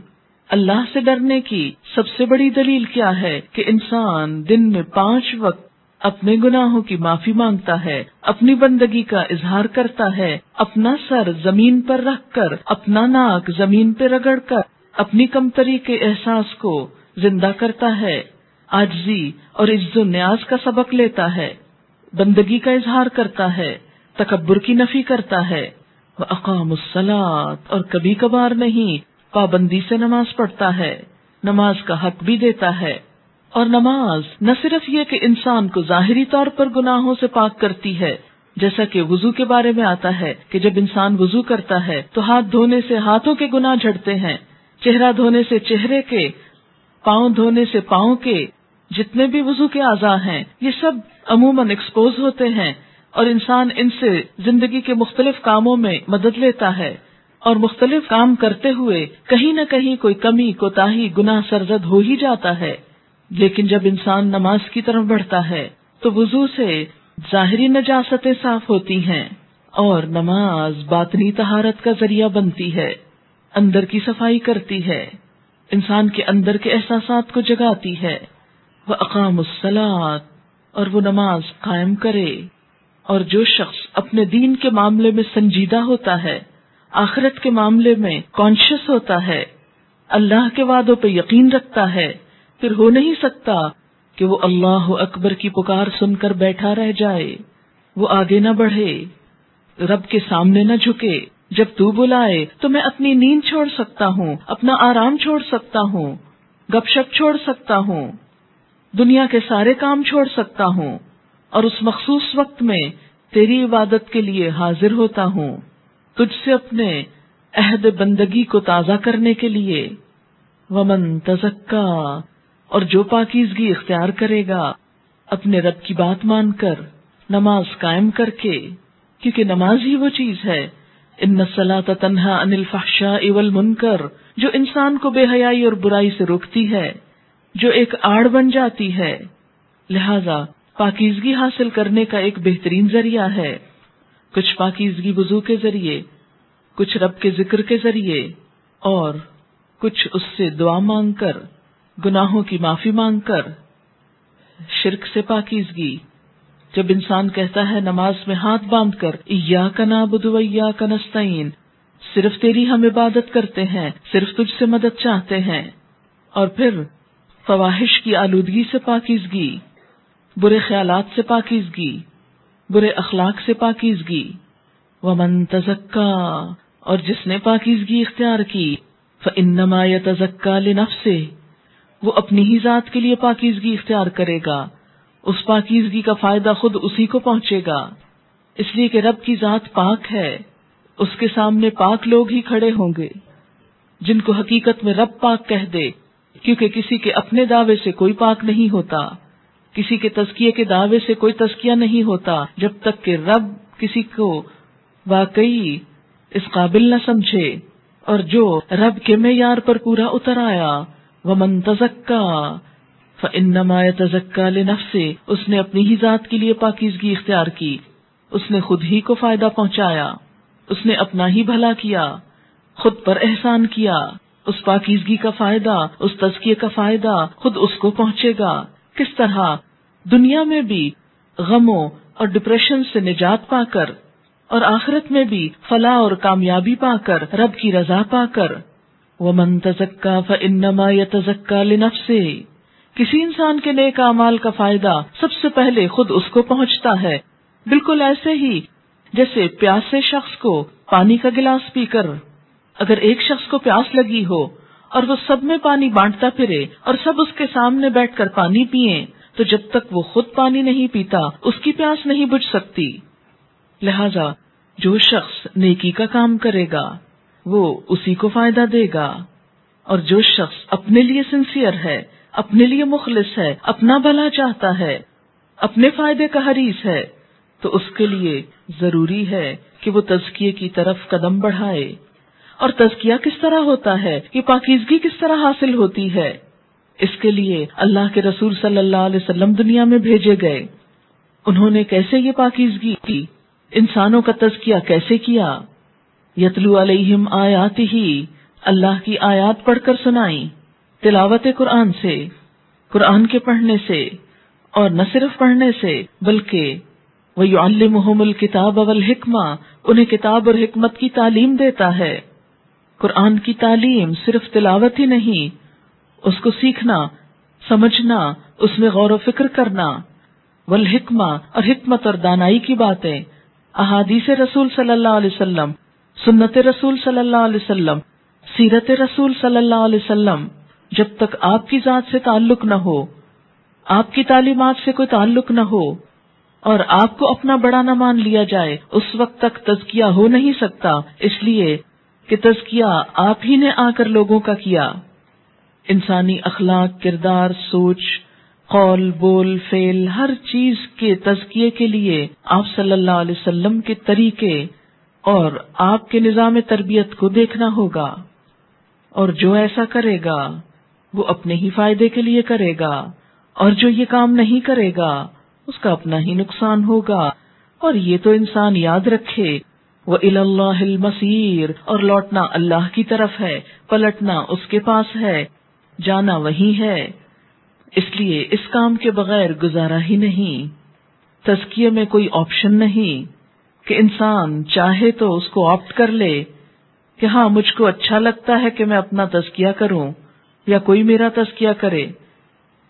اللہ سے ڈرنے کی سب سے بڑی دلیل کیا ہے کہ انسان دن میں پانچ وقت اپنے گناہوں کی معافی مانگتا ہے، اپنی بندگی کا اظہار کرتا ہے، اپنا سر زمین پر رکھ کر، اپنا ناک زمین پہ رگڑ کر، اپنی کمتری کے احساس کو زندہ کرتا ہے آجزی اور عز و نیاز کا سبق لیتا ہے، بندگی کا اظہار کرتا ہے، تکبر کی نفی کرتا ہے وہ اقام السلاد اور کبھی کبھار نہیں پابندی سے نماز پڑھتا ہے، نماز کا حق بھی دیتا ہے۔ اور نماز نہ صرف یہ کہ انسان کو ظاہری طور پر گناہوں سے پاک کرتی ہے، جیسا کہ وضو کے بارے میں آتا ہے کہ جب انسان وضو کرتا ہے تو ہاتھ دھونے سے ہاتھوں کے گناہ جھڑتے ہیں، چہرہ دھونے سے چہرے کے، پاؤں دھونے سے پاؤں کے، جتنے بھی وضو کے اعضاء ہیں، یہ سب عموماً ایکسپوز ہوتے ہیں اور انسان ان سے زندگی کے مختلف کاموں میں مدد لیتا ہے۔ اور مختلف کام کرتے ہوئے کہیں نہ کہیں کوئی کمی کوتا گناہ سرزد ہو ہی جاتا ہے۔ لیکن جب انسان نماز کی طرف بڑھتا ہے، تو وضو سے ظاہری نجاستیں صاف ہوتی ہیں اور نماز باطنی تہارت کا ذریعہ بنتی ہے، اندر کی صفائی کرتی ہے۔ انسان کے اندر کے احساسات کو جگاتی ہے۔ وہ اقام السلاد اور وہ نماز قائم کرے۔ اور جو شخص اپنے دین کے معاملے میں سنجیدہ ہوتا ہے آخرت کے معاملے میں کانشیس ہوتا ہے، اللہ کے وعدوں پہ یقین رکھتا ہے۔ پھر ہو نہیں سکتا کہ وہ اللہ اکبر کی پکار سن کر بیٹھا رہ جائے۔ وہ آگے نہ بڑھے، رب کے سامنے نہ جھکے۔ جب تو بلائے تو میں اپنی نیند چھوڑ سکتا ہوں، اپنا آرام چھوڑ سکتا ہوں، گپ شپ چھوڑ سکتا ہوں، دنیا کے سارے کام چھوڑ سکتا ہوں۔ اور اس مخصوص وقت میں تیری عبادت کے لیے حاضر ہوتا ہوں۔ تجھ سے اپنے عہد بندگی کو تازہ کرنے کے لیے ومن تزکا، اور جو پاکیزگی اختیار کرے گا، اپنے رب کی بات مان کر نماز قائم کر کے، کیونکہ نماز ہی وہ چیز ہے۔ ان نسلا تنہا انل فحشا اول منکر جو انسان کو بے حیائی اور برائی سے روکتی ہے، جو ایک آڑ بن جاتی ہے۔ لہذا، پاکیزگی حاصل کرنے کا ایک بہترین ذریعہ ہے۔ کچھ پاکیزگی وضو کے ذریعے، کچھ رب کے ذکر کے ذریعے، اور کچھ اس سے دعا مانگ کر، گناہوں کی معافی مانگ کر۔ شرک سے پاکیزگی، جب انسان کہتا ہے نماز میں ہاتھ باندھ کر یا کنا بدویا کنستین صرف تیری ہم عبادت کرتے ہیں، صرف تجھ سے مدد چاہتے ہیں۔ اور پھر، فواہش کی آلودگی سے پاکیزگی، برے خیالات سے پاکیزگی۔ برے اخلاق سے پاکیزگی۔ ومن تزکا، اور جس نے پاکیزگی اختیار کی فنما یا لنفسه، وہ اپنی ہی ذات کے لیے پاکیزگی اختیار کرے گا۔ اس پاکیزگی کا فائدہ خود اسی کو پہنچے گا۔ اس لیے کہ رب کی ذات پاک ہے۔ اس کے سامنے پاک لوگ ہی کھڑے ہوں گے۔ جن کو حقیقت میں رب پاک کہہ دے، کیونکہ کسی کے اپنے دعوے سے کوئی پاک نہیں ہوتا۔ کسی کے تزکیے کے دعوے سے کوئی تزکیہ نہیں ہوتا جب تک کہ رب کسی کو واقعی اس قابل نہ سمجھے اور جو رب کے معیار پر پورا اتر آیا وہ من تزکا فنما تزکا لنفسه، اس نے اپنی ہی ذات کے لیے پاکیزگی اختیار کی، اس نے خود ہی کو فائدہ پہنچایا، اس نے اپنا ہی بھلا کیا، خود پر احسان کیا، اس پاکیزگی کا فائدہ، اس تزکیے کا فائدہ خود اس کو پہنچے گا۔ کس طرح دنیا میں بھی غموں اور ڈپریشن سے نجات پا کر اور آخرت میں بھی فلاح اور کامیابی پا کر، رب کی رضا پا کر۔ وہ من تزکا فنما یا تزکا لنفسه۔ کسی انسان کے نیک اعمال کا فائدہ سب سے پہلے خود اس کو پہنچتا ہے۔ بالکل ایسے ہی جیسے پیاسے شخص کو پانی کا گلاس پی کر۔ اگر ایک شخص کو پیاس لگی ہو اور وہ سب میں پانی بانٹتا پھرے اور سب اس کے سامنے بیٹھ کر پانی پیئے، تو جب تک وہ خود پانی نہیں پیتا، اس کی پیاس نہیں بجھ سکتی۔ لہذا جو شخص نیکی کا کام کرے گا، وہ اسی کو فائدہ دے گا۔ اور جو شخص اپنے لیے سنسیئر ہے، اپنے لیے مخلص ہے، اپنا بھلا چاہتا ہے، اپنے فائدے کا حریث ہے، تو اس کے لیے ضروری ہے کہ وہ تزکیے کی طرف قدم بڑھائے۔ اور تزکیہ کس طرح ہوتا ہے؟ یہ پاکیزگی کس طرح حاصل ہوتی ہے؟ اس کے لیے اللہ کے رسول صلی اللہ علیہ وسلم دنیا میں بھیجے گئے۔ انہوں نے کیسے یہ پاکیزگی کی؟ انسانوں کا تزکیہ کیسے کیا؟ یتلو علیہم آیات ہی اللہ کی آیات پڑھ کر سنائی تلاوت قرآن سے، قرآن کے پڑھنے سے، اور نہ صرف پڑھنے سے، بلکہ وہ الکتاب الکتاب والحکمہ انہیں کتاب اور حکمت کی تعلیم دیتا ہے۔ قرآن کی تعلیم صرف تلاوت ہی نہیں، اس کو سیکھنا، سمجھنا، اس میں غور و فکر کرنا۔ والحکمہ، اور حکمت اور دانائی کی باتیں۔ احادیث رسول صلی اللہ علیہ وسلم، سنت رسول صلی اللہ علیہ وسلم، سیرت رسول صلی اللہ علیہ وسلم۔ جب تک آپ کی ذات سے تعلق نہ ہو، آپ کی تعلیمات سے کوئی تعلق نہ ہو، اور آپ کو اپنا بڑا نہ مان لیا جائے، اس وقت تک تزکیہ ہو نہیں سکتا۔ اس لیے کہ تزکیہ آپ ہی نے آ کر لوگوں کا کیا۔ انسانی اخلاق، کردار، سوچ، قول، بول فیل ہر چیز کے تزکیے کے لیے آپ صلی اللہ علیہ وسلم کے طریقے اور آپ کے نظام تربیت کو دیکھنا ہوگا اور جو ایسا کرے گا، وہ اپنے ہی فائدے کے لیے کرے گا اور جو یہ کام نہیں کرے گا، اس کا اپنا ہی نقصان ہوگا اور یہ تو انسان یاد رکھے وہ اللہ المسیر اور لوٹنا اللہ کی طرف ہے، پلٹنا اس کے پاس ہے، جانا وہی ہے۔ اس لیے اس کام کے بغیر گزارا ہی نہیں۔ تزکیے میں کوئی آپشن نہیں۔ کہ انسان چاہے تو اس کو آپٹ کر لے۔ کہ ہاں مجھ کو اچھا لگتا ہے کہ میں اپنا تزکیہ کروں، یا کوئی میرا تزکیہ کرے۔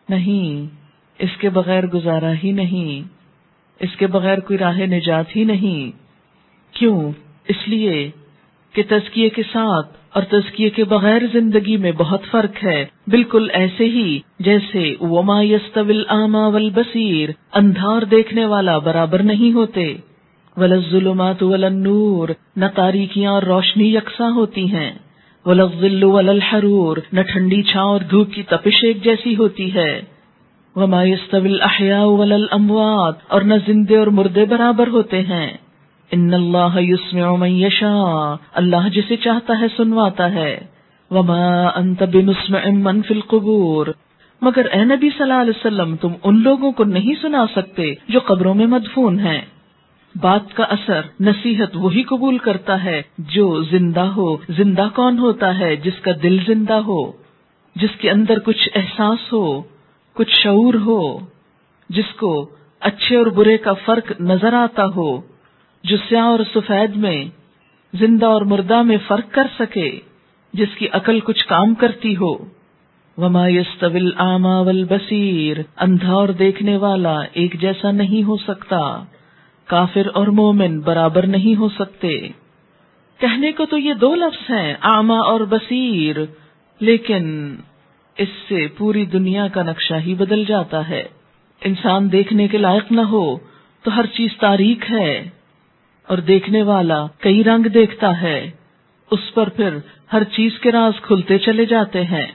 نہیں، اس کے بغیر گزارا ہی نہیں۔ اس کے بغیر کوئی راہ نجات ہی نہیں۔ کیوں؟ اس لیے کہ تزکیے کے ساتھ اور تزکیے کے بغیر زندگی میں بہت فرق ہے۔ بالکل ایسے ہی جیسے وما یستویل آما ول بصیر اندھار دیکھنے والا برابر نہیں ہوتے۔ ولز ظلمات ولنور نہ تاریکیاں اور روشنی یکساں ہوتی ہیں۔ ولغل وللحرور نہ ٹھنڈی چھاؤں اور دھوپ کی تپش ایک جیسی ہوتی ہے۔ وما یستویل احیاء وللاموات اور نہ زندے اور مردے برابر ہوتے ہیں۔ ان اللہ یسمع من یشاء، اللہ جسے چاہتا ہے سنواتا ہے۔ وما انت بمسمع من فی القبور۔ مگر اے نبی صلی اللہ علیہ وسلم، تم ان لوگوں کو نہیں سنا سکتے جو قبروں میں مدفون ہیں۔ بات کا اثر نصیحت وہی قبول کرتا ہے جو زندہ ہو، زندہ کون ہوتا ہے جس کا دل زندہ ہو، جس کے اندر کچھ احساس ہو، کچھ شعور ہو، جس کو اچھے اور برے کا فرق نظر آتا ہو۔ جو سیاہ اور سفید میں، زندہ اور مردہ میں فرق کر سکے، جس کی عقل کچھ کام کرتی ہو۔ وما یستویل آما والبصیر اندھا اور دیکھنے والا ایک جیسا نہیں ہو سکتا۔ کافر اور مومن برابر نہیں ہو سکتے۔ کہنے کو تو یہ دو لفظ ہیں آما اور بصیر، لیکن اس سے پوری دنیا کا نقشہ ہی بدل جاتا ہے۔ انسان دیکھنے کے لائق نہ ہو تو ہر چیز تاریخ ہے۔ اور دیکھنے والا کئی رنگ دیکھتا ہے۔ اس پر پھر ہر چیز کے راز کھلتے چلے جاتے ہیں۔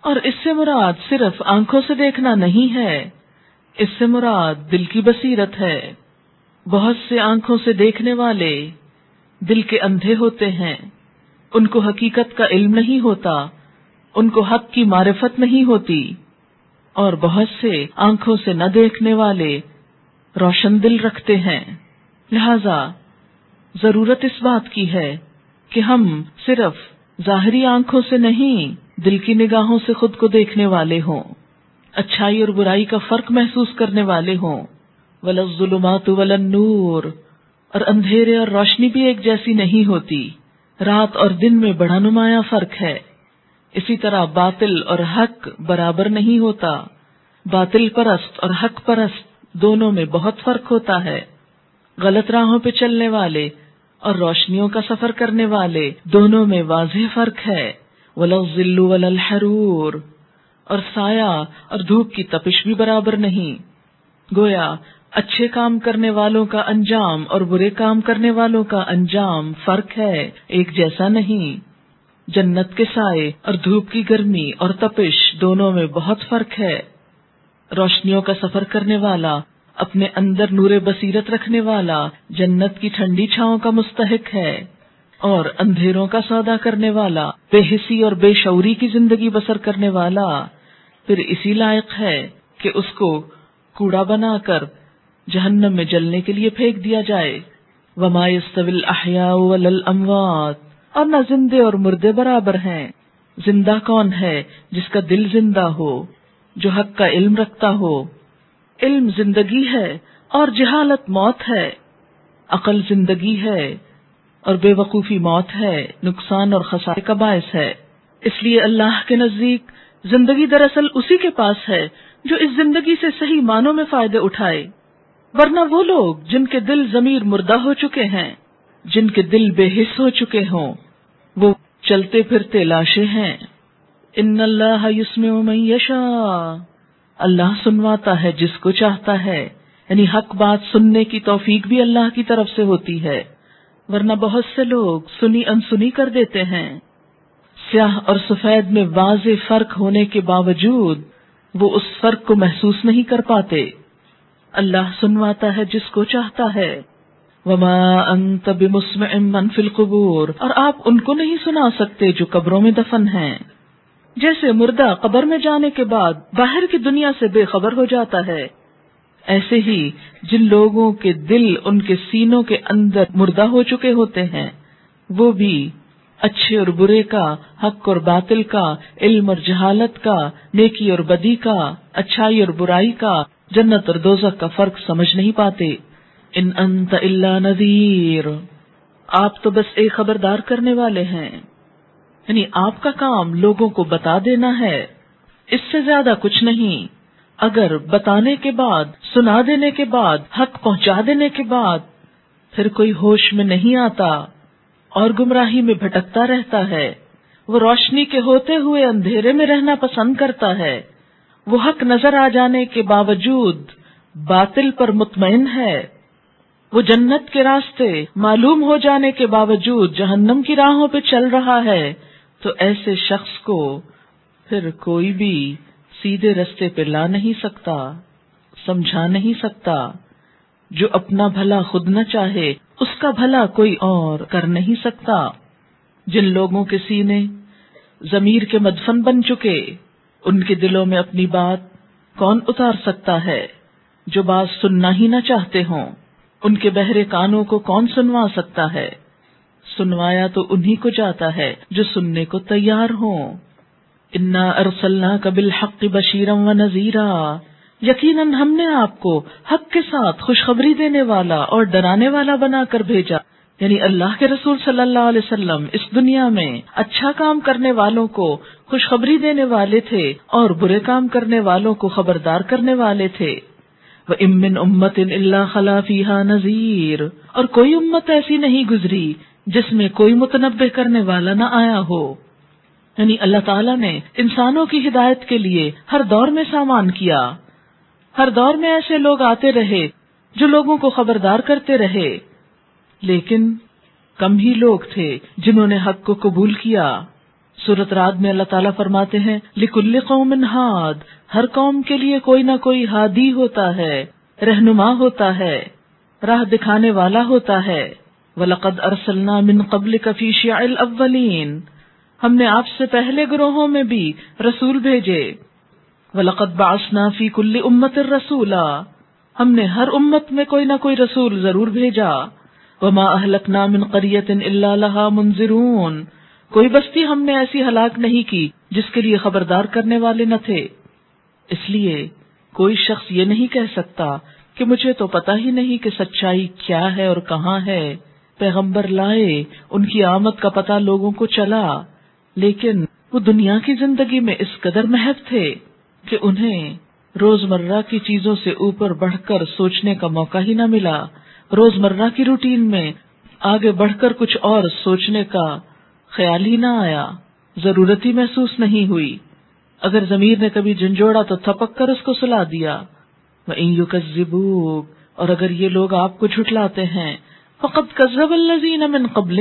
اور اس سے مراد صرف آنکھوں سے دیکھنا نہیں ہے، اس سے مراد دل کی بصیرت ہے۔ بہت سے آنکھوں سے دیکھنے والے دل کے اندھے ہوتے ہیں۔ ان کو حقیقت کا علم نہیں ہوتا، ان کو حق کی معرفت نہیں ہوتی۔ اور بہت سے آنکھوں سے نہ دیکھنے والے روشن دل رکھتے ہیں۔ لہذا ضرورت اس بات کی ہے کہ ہم صرف ظاہری آنکھوں سے نہیں دل کی نگاہوں سے خود کو دیکھنے والے ہوں۔ اچھائی اور برائی کا فرق محسوس کرنے والے ہوں۔ ولز ظلمات ولن نور اور اندھیرے اور روشنی بھی ایک جیسی نہیں ہوتی۔ رات اور دن میں بڑا نمایاں فرق ہے۔ اسی طرح باطل اور حق برابر نہیں ہوتا۔ باطل پرست اور حق پرست دونوں میں بہت فرق ہوتا ہے۔ غلط راہوں پہ چلنے والے اور روشنیوں کا سفر کرنے والے، دونوں میں واضح فرق ہے۔ ولو الحرور۔ اور سایہ اور دھوپ کی تپش بھی برابر نہیں۔ گویا، اچھے کام کرنے والوں کا انجام اور برے کام کرنے والوں کا انجام فرق ہے، ایک جیسا نہیں۔ جنت کے سائے اور دھوپ کی گرمی اور تپش دونوں میں بہت فرق ہے۔ روشنیوں کا سفر کرنے والا اپنے اندر نور بصیرت رکھنے والا جنت کی ٹھنڈی چھاؤں کا مستحق ہے اور اندھیروں کا سودا کرنے والا، بے حسی اور بے شعوری کی زندگی بسر کرنے والا پھر اسی لائق ہے کہ اس کو کوڑا بنا کر جہنم میں جلنے کے لیے پھینک دیا جائے۔ وما يستوي احیا والاموات اور نہ زندے اور مردے برابر ہیں۔ زندہ کون ہے جس کا دل زندہ ہو، جو حق کا علم رکھتا ہو؟ علم زندگی ہے اور جہالت موت ہے۔ عقل زندگی ہے اور بے وقوفی موت ہے، نقصان اور خسارے کا باعث ہے۔ اس لیے اللہ کے نزدیک زندگی دراصل اسی کے پاس ہے جو اس زندگی سے صحیح معنوں میں فائدے اٹھائے۔ ورنہ وہ لوگ جن کے دل ضمیر مردہ ہو چکے ہیں، جن کے دل بے حص ہو چکے ہوں، وہ چلتے پھرتے لاشیں ہیں۔ ان اللہ یسمع من یشاء۔ اللہ سنواتا ہے، جس کو چاہتا ہے۔ یعنی حق بات سننے کی توفیق بھی اللہ کی طرف سے ہوتی ہے۔ ورنہ بہت سے لوگ سنی انسنی کر دیتے ہیں۔ سیاہ اور سفید میں واضح فرق ہونے کے باوجود وہ اس فرق کو محسوس نہیں کر پاتے۔ اللہ سنواتا ہے جس کو چاہتا ہے۔ وما انت بمسمع من فی القبور۔ اور آپ ان کو نہیں سنا سکتے جو قبروں میں دفن ہیں۔ جیسے مردہ قبر میں جانے کے بعد باہر کی دنیا سے بے خبر ہو جاتا ہے۔ ایسے ہی جن لوگوں کے دل ان کے سینوں کے اندر مردہ ہو چکے ہوتے ہیں، وہ بھی اچھے اور برے کا، حق اور باطل کا، علم اور جہالت کا، نیکی اور بدی کا، اچھائی اور برائی کا، جنت اور دوزخ کا فرق سمجھ نہیں پاتے۔ ان انت اللہ نذیر۔ آپ تو بس ایک خبردار کرنے والے ہیں۔ یعنی آپ کا کام لوگوں کو بتا دینا ہے۔ اس سے زیادہ کچھ نہیں۔ اگر بتانے کے بعد، سنا دینے کے بعد، حق پہنچا دینے کے بعد، پھر کوئی ہوش میں نہیں آتا اور گمراہی میں بھٹکتا رہتا ہے۔ وہ روشنی کے ہوتے ہوئے اندھیرے میں رہنا پسند کرتا ہے۔ وہ حق نظر آ جانے کے باوجود باطل پر مطمئن ہے۔ وہ جنت کے راستے معلوم ہو جانے کے باوجود جہنم کی راہوں پہ چل رہا ہے۔ تو ایسے شخص کو پھر کوئی بھی سیدھے رستے پہ لا نہیں سکتا، سمجھا نہیں سکتا۔ جو اپنا بھلا خود نہ چاہے، اس کا بھلا کوئی اور کر نہیں سکتا۔ جن لوگوں کے سینے ضمیر کے مدفن بن چکے، ان کے دلوں میں اپنی بات کون اتار سکتا ہے؟ جو بات سننا ہی نہ چاہتے ہوں، ان کے بہرے کانوں کو کون سنوا سکتا ہے؟ سنوایا تو انہی کو جاتا ہے جو سننے کو تیار ہوں۔ انا ارسلنا کبل حق بشیرم و نذیرا یقیناً ہم نے آپ کو حق کے ساتھ خوشخبری دینے والا اور ڈرانے والا بنا کر بھیجا۔ یعنی اللہ کے رسول صلی اللہ علیہ وسلم اس دنیا میں اچھا کام کرنے والوں کو خوشخبری دینے والے تھے اور برے کام کرنے والوں کو خبردار کرنے والے تھے۔ وہ امن امت اللہ خلافی نذیر اور کوئی امت ایسی نہیں گزری جس میں کوئی متنبع کرنے والا نہ آیا ہو۔ یعنی اللہ تعالیٰ نے انسانوں کی ہدایت کے لیے ہر دور میں سامان کیا۔ ہر دور میں ایسے لوگ آتے رہے جو لوگوں کو خبردار کرتے رہے۔ لیکن کم ہی لوگ تھے جنہوں نے حق کو قبول کیا۔ سورت رات میں اللہ تعالیٰ فرماتے ہیں، لکل قوم ہاد ہر قوم کے لیے کوئی نہ کوئی ہادی ہوتا ہے، رہنما ہوتا ہے، راہ دکھانے والا ہوتا ہے۔ ولقد ارسلنا من قبل کفیش الاولین ہم نے آپ سے پہلے گروہوں میں بھی رسول بھیجے۔ ولقد بعثنا فی کل امت رسولا۔ ہم نے ہر امت میں کوئی نہ کوئی رسول ضرور بھیجا۔ وما اہلکنا من قریت الا لها منذرون۔ کوئی بستی ہم نے ایسی ہلاک نہیں کی جس کے لیے خبردار کرنے والے نہ تھے۔ اس لیے کوئی شخص یہ نہیں کہہ سکتا کہ مجھے تو پتا ہی نہیں کہ سچائی کیا ہے اور کہاں ہے۔ پیغمبر لائے، ان کی آمد کا پتا لوگوں کو چلا، لیکن وہ دنیا کی زندگی میں اس قدر محب تھے کہ انہیں روز مرہ کی چیزوں سے اوپر بڑھ کر سوچنے کا موقع ہی نہ ملا۔ روز مرہ کی روٹین میں آگے بڑھ کر کچھ اور سوچنے کا خیال ہی نہ آیا۔ ضرورت ہی محسوس نہیں ہوئی۔ اگر ضمیر نے کبھی جھنجھوڑا تو تھپک کر اس کو سلا دیا۔ اور اگر یہ لوگ آپ کو جھٹلاتے ہیں فقط کزب الزین من قبل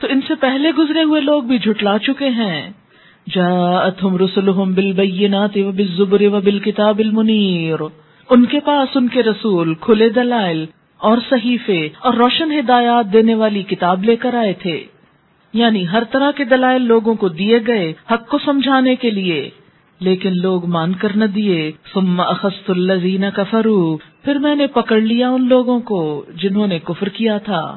تو ان سے پہلے گزرے ہوئے لوگ بھی جھٹلا چکے ہیں۔ جاءتهم رسلهم بالبينات وبالزبر وبالكتاب المنير ان کے پاس ان کے رسول کھلے دلائل اور صحیفے اور روشن ہدایات دینے والی کتاب لے کر آئے تھے۔ یعنی ہر طرح کے دلائل لوگوں کو دیے گئے حق کو سمجھانے کے لیے۔ لیکن لوگ مان کر نہ دیے۔ ثم اخذت الذین کفروا پھر میں نے پکڑ لیا ان لوگوں کو جنہوں نے کفر کیا تھا۔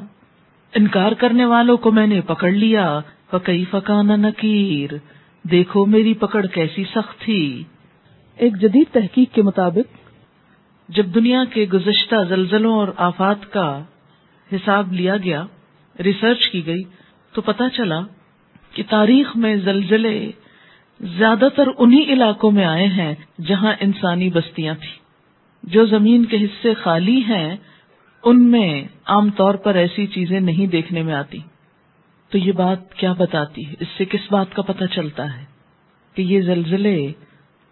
انکار کرنے والوں کو میں نے پکڑ لیا۔ فکیف کان نکیر دیکھو میری پکڑ کیسی سخت تھی۔ ایک جدید تحقیق کے مطابق جب دنیا کے گزشتہ زلزلوں اور آفات کا حساب لیا گیا ریسرچ کی گئی تو پتا چلا کہ تاریخ میں زلزلے زیادہ تر انہی علاقوں میں آئے ہیں جہاں انسانی بستیاں تھیں۔ جو زمین کے حصے خالی ہیں، ان میں عام طور پر ایسی چیزیں نہیں دیکھنے میں آتی۔ تو یہ بات کیا بتاتی ہے؟ اس سے کس بات کا پتہ چلتا ہے؟ کہ یہ زلزلے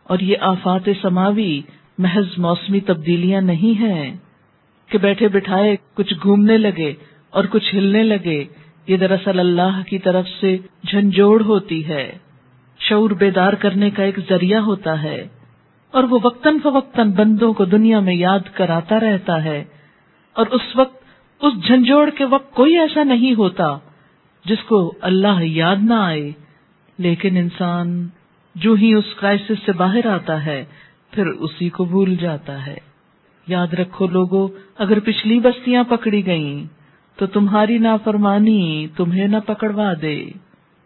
اور یہ آفات سماوی محض موسمی تبدیلیاں نہیں ہیں کہ بیٹھے بٹھائے کچھ گھومنے لگے اور کچھ ہلنے لگے، یہ دراصل اللہ کی طرف سے جھنجھوڑ ہوتی ہے، شعور بیدار کرنے کا ایک ذریعہ ہوتا ہے۔ اور وہ وقتاً فوقتاً بندوں کو دنیا میں یاد کراتا رہتا ہے۔ اور اس وقت، اس جھنجھوڑ کے وقت کوئی ایسا نہیں ہوتا جس کو اللہ یاد نہ آئے۔ لیکن انسان جو ہی اس کرائسس سے باہر آتا ہے، پھر اسی کو بھول جاتا ہے۔ یاد رکھو لوگو، اگر پچھلی بستیاں پکڑی گئیں، تو تمہاری نافرمانی تمہیں نہ پکڑوا دے۔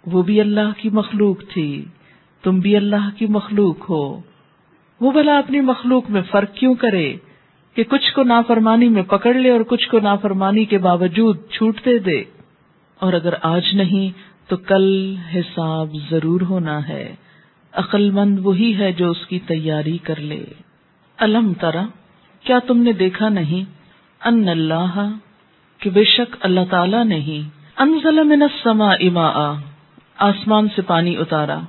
وہ بھی اللہ کی مخلوق تھی، تم بھی اللہ کی مخلوق ہو۔ وہ بھلا اپنی مخلوق میں فرق کیوں کرے کہ کچھ کو نافرمانی میں پکڑ لے اور کچھ کو نافرمانی کے باوجود چھوٹتے دے؟ اور اگر آج نہیں تو کل حساب ضرور ہونا ہے۔ عقل مند وہی ہے جو اس کی تیاری کر لے۔ الم ترا، کیا تم نے دیکھا نہیں؟ ان اللہ، کہ بے شک اللہ تعالی نہیں انزل من السماء اما آسمان سے پانی اتارا۔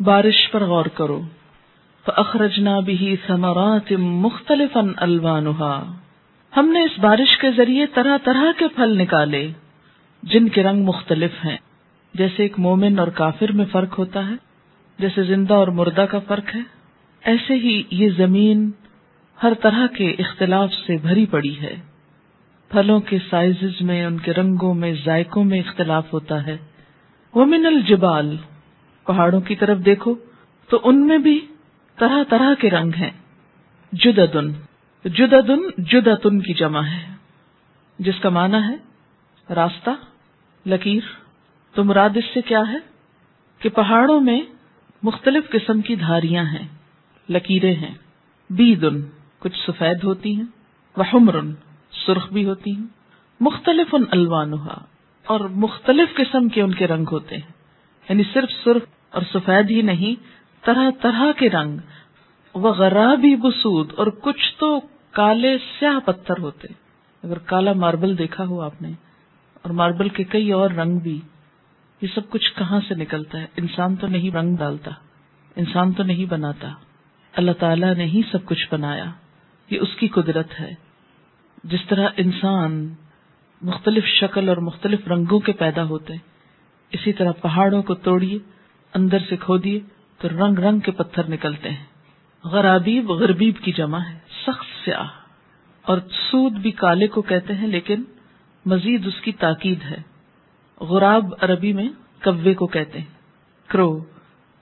بارش پر غور کرو۔ فاخرجنا به ثمرات مختلفا الوانها ہم نے اس بارش کے ذریعے طرح طرح کے پھل نکالے، جن کے رنگ مختلف ہیں۔ جیسے ایک مومن اور کافر میں فرق ہوتا ہے، جیسے زندہ اور مردہ کا فرق ہے۔ ایسے ہی یہ زمین ہر طرح کے اختلاف سے بھری پڑی ہے۔ پھلوں کے سائز میں، ان کے رنگوں میں، ذائقوں میں اختلاف ہوتا ہے۔ وہ من الجبال۔ پہاڑوں کی طرف دیکھو، تو ان میں بھی طرح طرح کے رنگ ہیں۔ جدن جدن جدتن کی جمع ہے۔ جس کا معنی ہے راستہ، لکیر۔ تو مراد اس سے کیا ہے؟ کہ پہاڑوں میں مختلف قسم کی دھاریاں ہیں، لکیریں ہیں۔ بیدن، کچھ سفید ہوتی ہیں۔ وہ سرخ بھی ہوتی ہیں۔ مختلف ان الوانحا اور مختلف قسم کے ان کے رنگ ہوتے ہیں۔ یعنی صرف سرخ اور سفید ہی نہیں طرح طرح کے رنگ، وہ غرابی بسود اور کچھ تو کالے سیاہ پتھر ہوتے۔ اگر کالا ماربل دیکھا ہو آپ نے، اور ماربل کے کئی اور رنگ بھی، یہ سب کچھ کہاں سے نکلتا ہے؟ انسان تو نہیں رنگ ڈالتا، انسان تو نہیں بناتا۔ اللہ تعالیٰ نے ہی سب کچھ بنایا۔ یہ اس کی قدرت ہے۔ جس طرح انسان مختلف شکل اور مختلف رنگوں کے پیدا ہوتے، اسی طرح پہاڑوں کو توڑیے، اندر سے کھودیے تو رنگ رنگ کے پتھر نکلتے ہیں۔ غرابیب، غربیب کی جمع ہے۔ سخت سیاہ۔ اور سود بھی کالے کو کہتے ہیں، لیکن مزید اس کی تاکید ہے۔ غراب عربی میں کوے کو کہتے ہیں۔ کرو،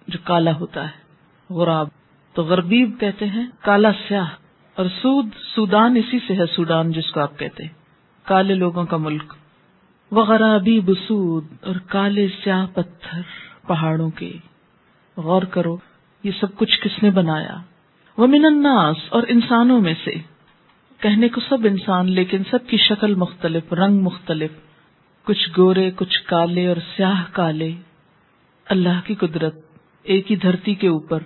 جو کالا ہوتا ہے۔ غراب۔ تو غربیب کہتے ہیں، کالا سیاہ۔ اور سود، سودان اسی سے ہے، سودان جس کو آپ کہتے ہیں۔ کالے لوگوں کا ملک۔ وہ غرابی بسود اور کالے سیاہ پتھر پہاڑوں کے۔ غور کرو، یہ سب کچھ کس نے بنایا؟ وہ من الناس، اور انسانوں میں سے۔ کہنے کو سب انسان، لیکن سب کی شکل مختلف، رنگ مختلف۔ کچھ گورے، کچھ کالے اور سیاہ کالے۔ اللہ کی قدرت، ایک ہی دھرتی کے اوپر۔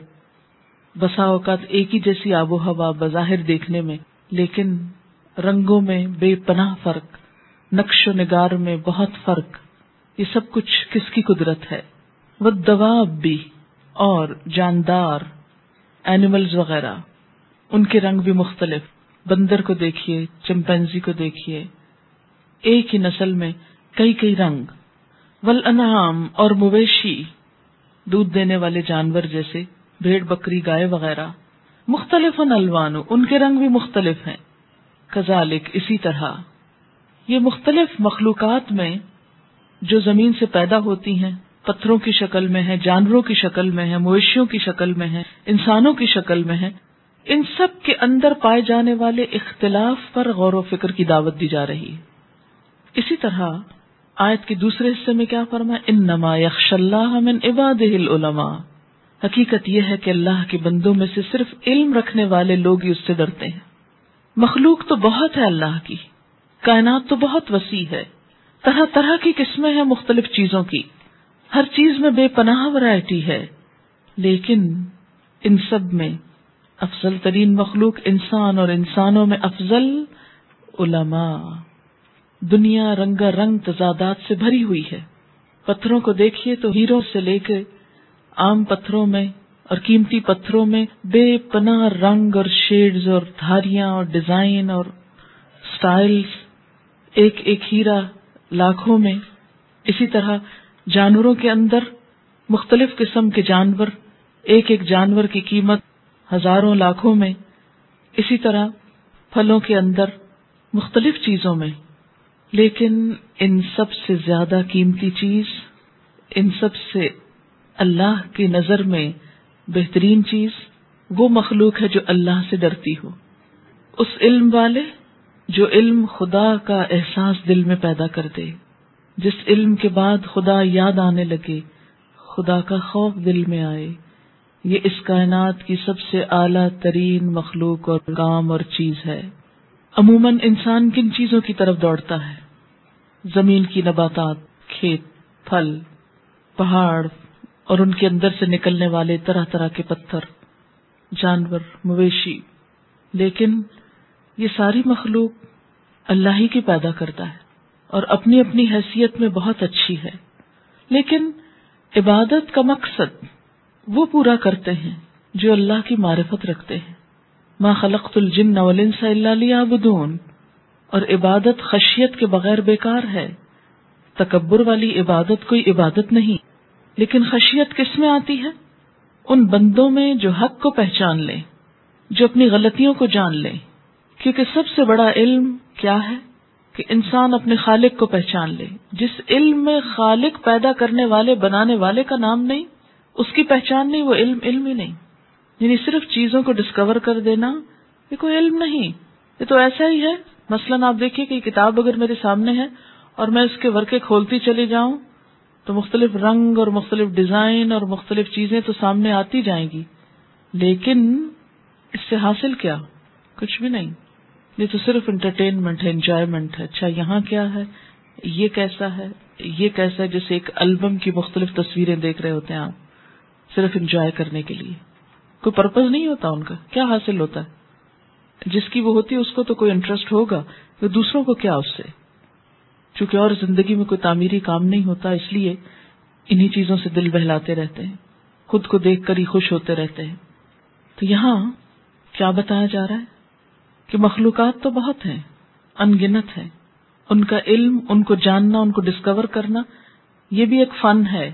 بسا اوقات ایک ہی جیسی آب و ہوا بظاہر دیکھنے میں، لیکن رنگوں میں بے پناہ فرق، نقش و نگار میں بہت فرق۔ یہ سب کچھ کس کی قدرت ہے؟ وہ دوا بھی۔ اور جاندار اینیملز وغیرہ، ان کے رنگ بھی مختلف۔ بندر کو دیکھیے، چمپینزی کو دیکھیے۔ ایک ہی نسل میں کئی کئی رنگ۔ ول انعام اور مویشی، دودھ دینے والے جانور جیسے بھیڑ بکری، گائے وغیرہ۔ مختلف الوان ان کے رنگ بھی مختلف ہیں۔ کزالک اسی طرح۔ یہ مختلف مخلوقات میں جو زمین سے پیدا ہوتی ہیں پتھروں کی شکل میں ہے جانوروں کی شکل میں ہے مویشیوں کی شکل میں ہے انسانوں کی شکل میں ہے ان سب کے اندر پائے جانے والے اختلاف پر غور و فکر کی دعوت دی جا رہی ہے۔ اسی طرح آیت کے دوسرے حصے میں کیا فرما ان نما یکش اللہ من عباد العلماء۔ حقیقت یہ ہے کہ اللہ کے بندوں میں سے صرف علم رکھنے والے لوگ ہی اس سے ڈرتے ہیں۔ مخلوق تو بہت ہے اللہ کی، کائنات تو بہت وسیع ہے، طرح طرح کی قسمیں ہیں مختلف چیزوں کی۔ ہر چیز میں بے پناہ ورائٹی ہے، لیکن ان سب میں افضل ترین مخلوق انسان اور انسانوں میں افضل علماء۔ دنیا رنگا رنگ تضادات سے بھری ہوئی ہے۔ پتھروں کو دیکھیے تو ہیرو سے لے کے عام پتھروں میں اور قیمتی پتھروں میں بے پناہ رنگ اور شیڈز اور دھاریاں اور ڈیزائن اور سٹائلز ایک ایک ہیرا لاکھوں میں۔ اسی طرح جانوروں کے اندر مختلف قسم کے جانور، ایک ایک جانور کی قیمت ہزاروں لاکھوں میں، اسی طرح پھلوں کے اندر مختلف چیزوں میں۔ لیکن ان سب سے زیادہ قیمتی چیز، ان سب سے اللہ کی نظر میں بہترین چیز وہ مخلوق ہے جو اللہ سے ڈرتی ہو۔ اس علم والے جو علم خدا کا احساس دل میں پیدا کر دے۔ جس علم کے بعد خدا یاد آنے لگے، خدا کا خوف دل میں آئے۔ یہ اس کائنات کی سب سے اعلیٰ ترین مخلوق اور کام اور چیز ہے۔ عموماً انسان کن چیزوں کی طرف دوڑتا ہے؟ زمین کی نباتات، کھیت، پھل، پہاڑ اور ان کے اندر سے نکلنے والے طرح طرح کے پتھر، جانور، مویشی۔ لیکن یہ ساری مخلوق اللہ ہی کی پیدا کرتا ہے۔ اور اپنی اپنی حیثیت میں بہت اچھی ہے۔ لیکن عبادت کا مقصد وہ پورا کرتے ہیں جو اللہ کی معرفت رکھتے ہیں۔ ما خلقت الجن والانس الا ليعبدون۔ اور عبادت خشیت کے بغیر بیکار ہے۔ تکبر والی عبادت کوئی عبادت نہیں۔ لیکن خشیت کس میں آتی ہے؟ ان بندوں میں جو حق کو پہچان لیں، جو اپنی غلطیوں کو جان لیں۔ کیونکہ سب سے بڑا علم کیا ہے؟ کہ انسان اپنے خالق کو پہچان لے۔ جس علم میں خالق پیدا کرنے والے، بنانے والے کا نام نہیں، اس کی پہچان نہیں، وہ علم علم ہی نہیں۔ یعنی صرف چیزوں کو ڈسکور کر دینا، یہ کوئی علم نہیں۔ یہ تو ایسا ہی ہے۔ مثلاً آپ دیکھیے کہ کتاب اگر میرے سامنے ہے اور میں اس کے ورکے کھولتی چلی جاؤں، تو مختلف رنگ اور مختلف ڈیزائن اور مختلف چیزیں تو سامنے آتی جائیں گی۔ لیکن اس سے حاصل کیا؟ کچھ بھی نہیں۔ یہ تو صرف انٹرٹینمنٹ ہے انجوائےمنٹ ہے. اچھا یہاں کیا ہے؟ یہ کیسا ہے؟ یہ کیسا ہے جیسے ایک البم کی مختلف تصویریں دیکھ رہے ہوتے ہیں آپ؟ صرف انجوائے کرنے کے لیے. کوئی پرپز نہیں ہوتا ان کا. کیا حاصل ہوتا ہے؟ جس کی وہ ہوتی ہے، اس کو تو کوئی انٹرسٹ ہوگا تو دوسروں کو کیا اس سے؟ چونکہ اور زندگی میں کوئی تعمیری کام نہیں ہوتا، اس لیے انہی چیزوں سے دل بہلاتے رہتے ہیں. خود کو دیکھ کر ہی خوش ہوتے رہتے ہیں. تو یہاں کیا بتایا جا رہا ہے؟ کہ مخلوقات تو بہت ہیں، انگنت ہے ان کا علم، ان کو جاننا، ان کو ڈسکور کرنا، یہ بھی ایک فن ہے۔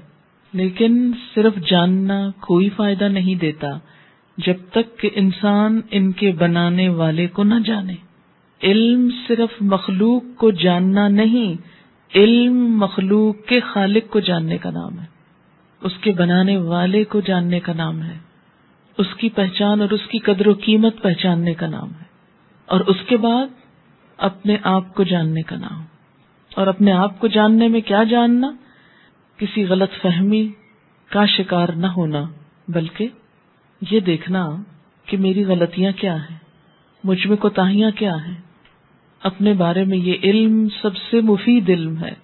لیکن صرف جاننا کوئی فائدہ نہیں دیتا جب تک کہ انسان ان کے بنانے والے کو نہ جانے۔ علم صرف مخلوق کو جاننا نہیں، علم مخلوق کے خالق کو جاننے کا نام ہے۔ اس کے بنانے والے کو جاننے کا نام ہے۔ اس کی پہچان اور اس کی قدر و قیمت پہچاننے کا نام ہے۔ اور اس کے بعد اپنے آپ کو جاننے کا نام اور اپنے آپ کو جاننے میں کیا جاننا؟ کسی غلط فہمی کا شکار نہ ہونا، بلکہ یہ دیکھنا کہ میری غلطیاں کیا ہیں، مجھ میں کوتاہیاں کیا ہیں۔ اپنے بارے میں یہ علم سب سے مفید علم ہے،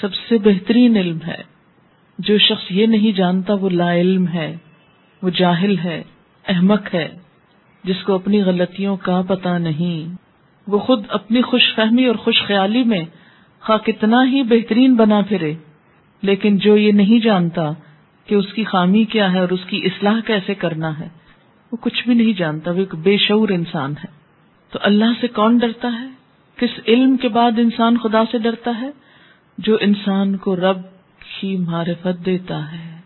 سب سے بہترین علم ہے۔ جو شخص یہ نہیں جانتا وہ لا علم ہے، وہ جاہل ہے، احمق ہے۔ جس کو اپنی غلطیوں کا پتا نہیں۔ وہ خود اپنی خوش فہمی اور خوش خیالی میں خواہ کتنا ہی بہترین بنا پھرے، لیکن جو یہ نہیں جانتا کہ اس کی خامی کیا ہے اور اس کی اصلاح کیسے کرنا ہے، وہ کچھ بھی نہیں جانتا۔ وہ ایک بے شعور انسان ہے۔ تو اللہ سے کون ڈرتا ہے؟ کس علم کے بعد انسان خدا سے ڈرتا ہے؟ جو انسان کو رب کی معرفت دیتا ہے۔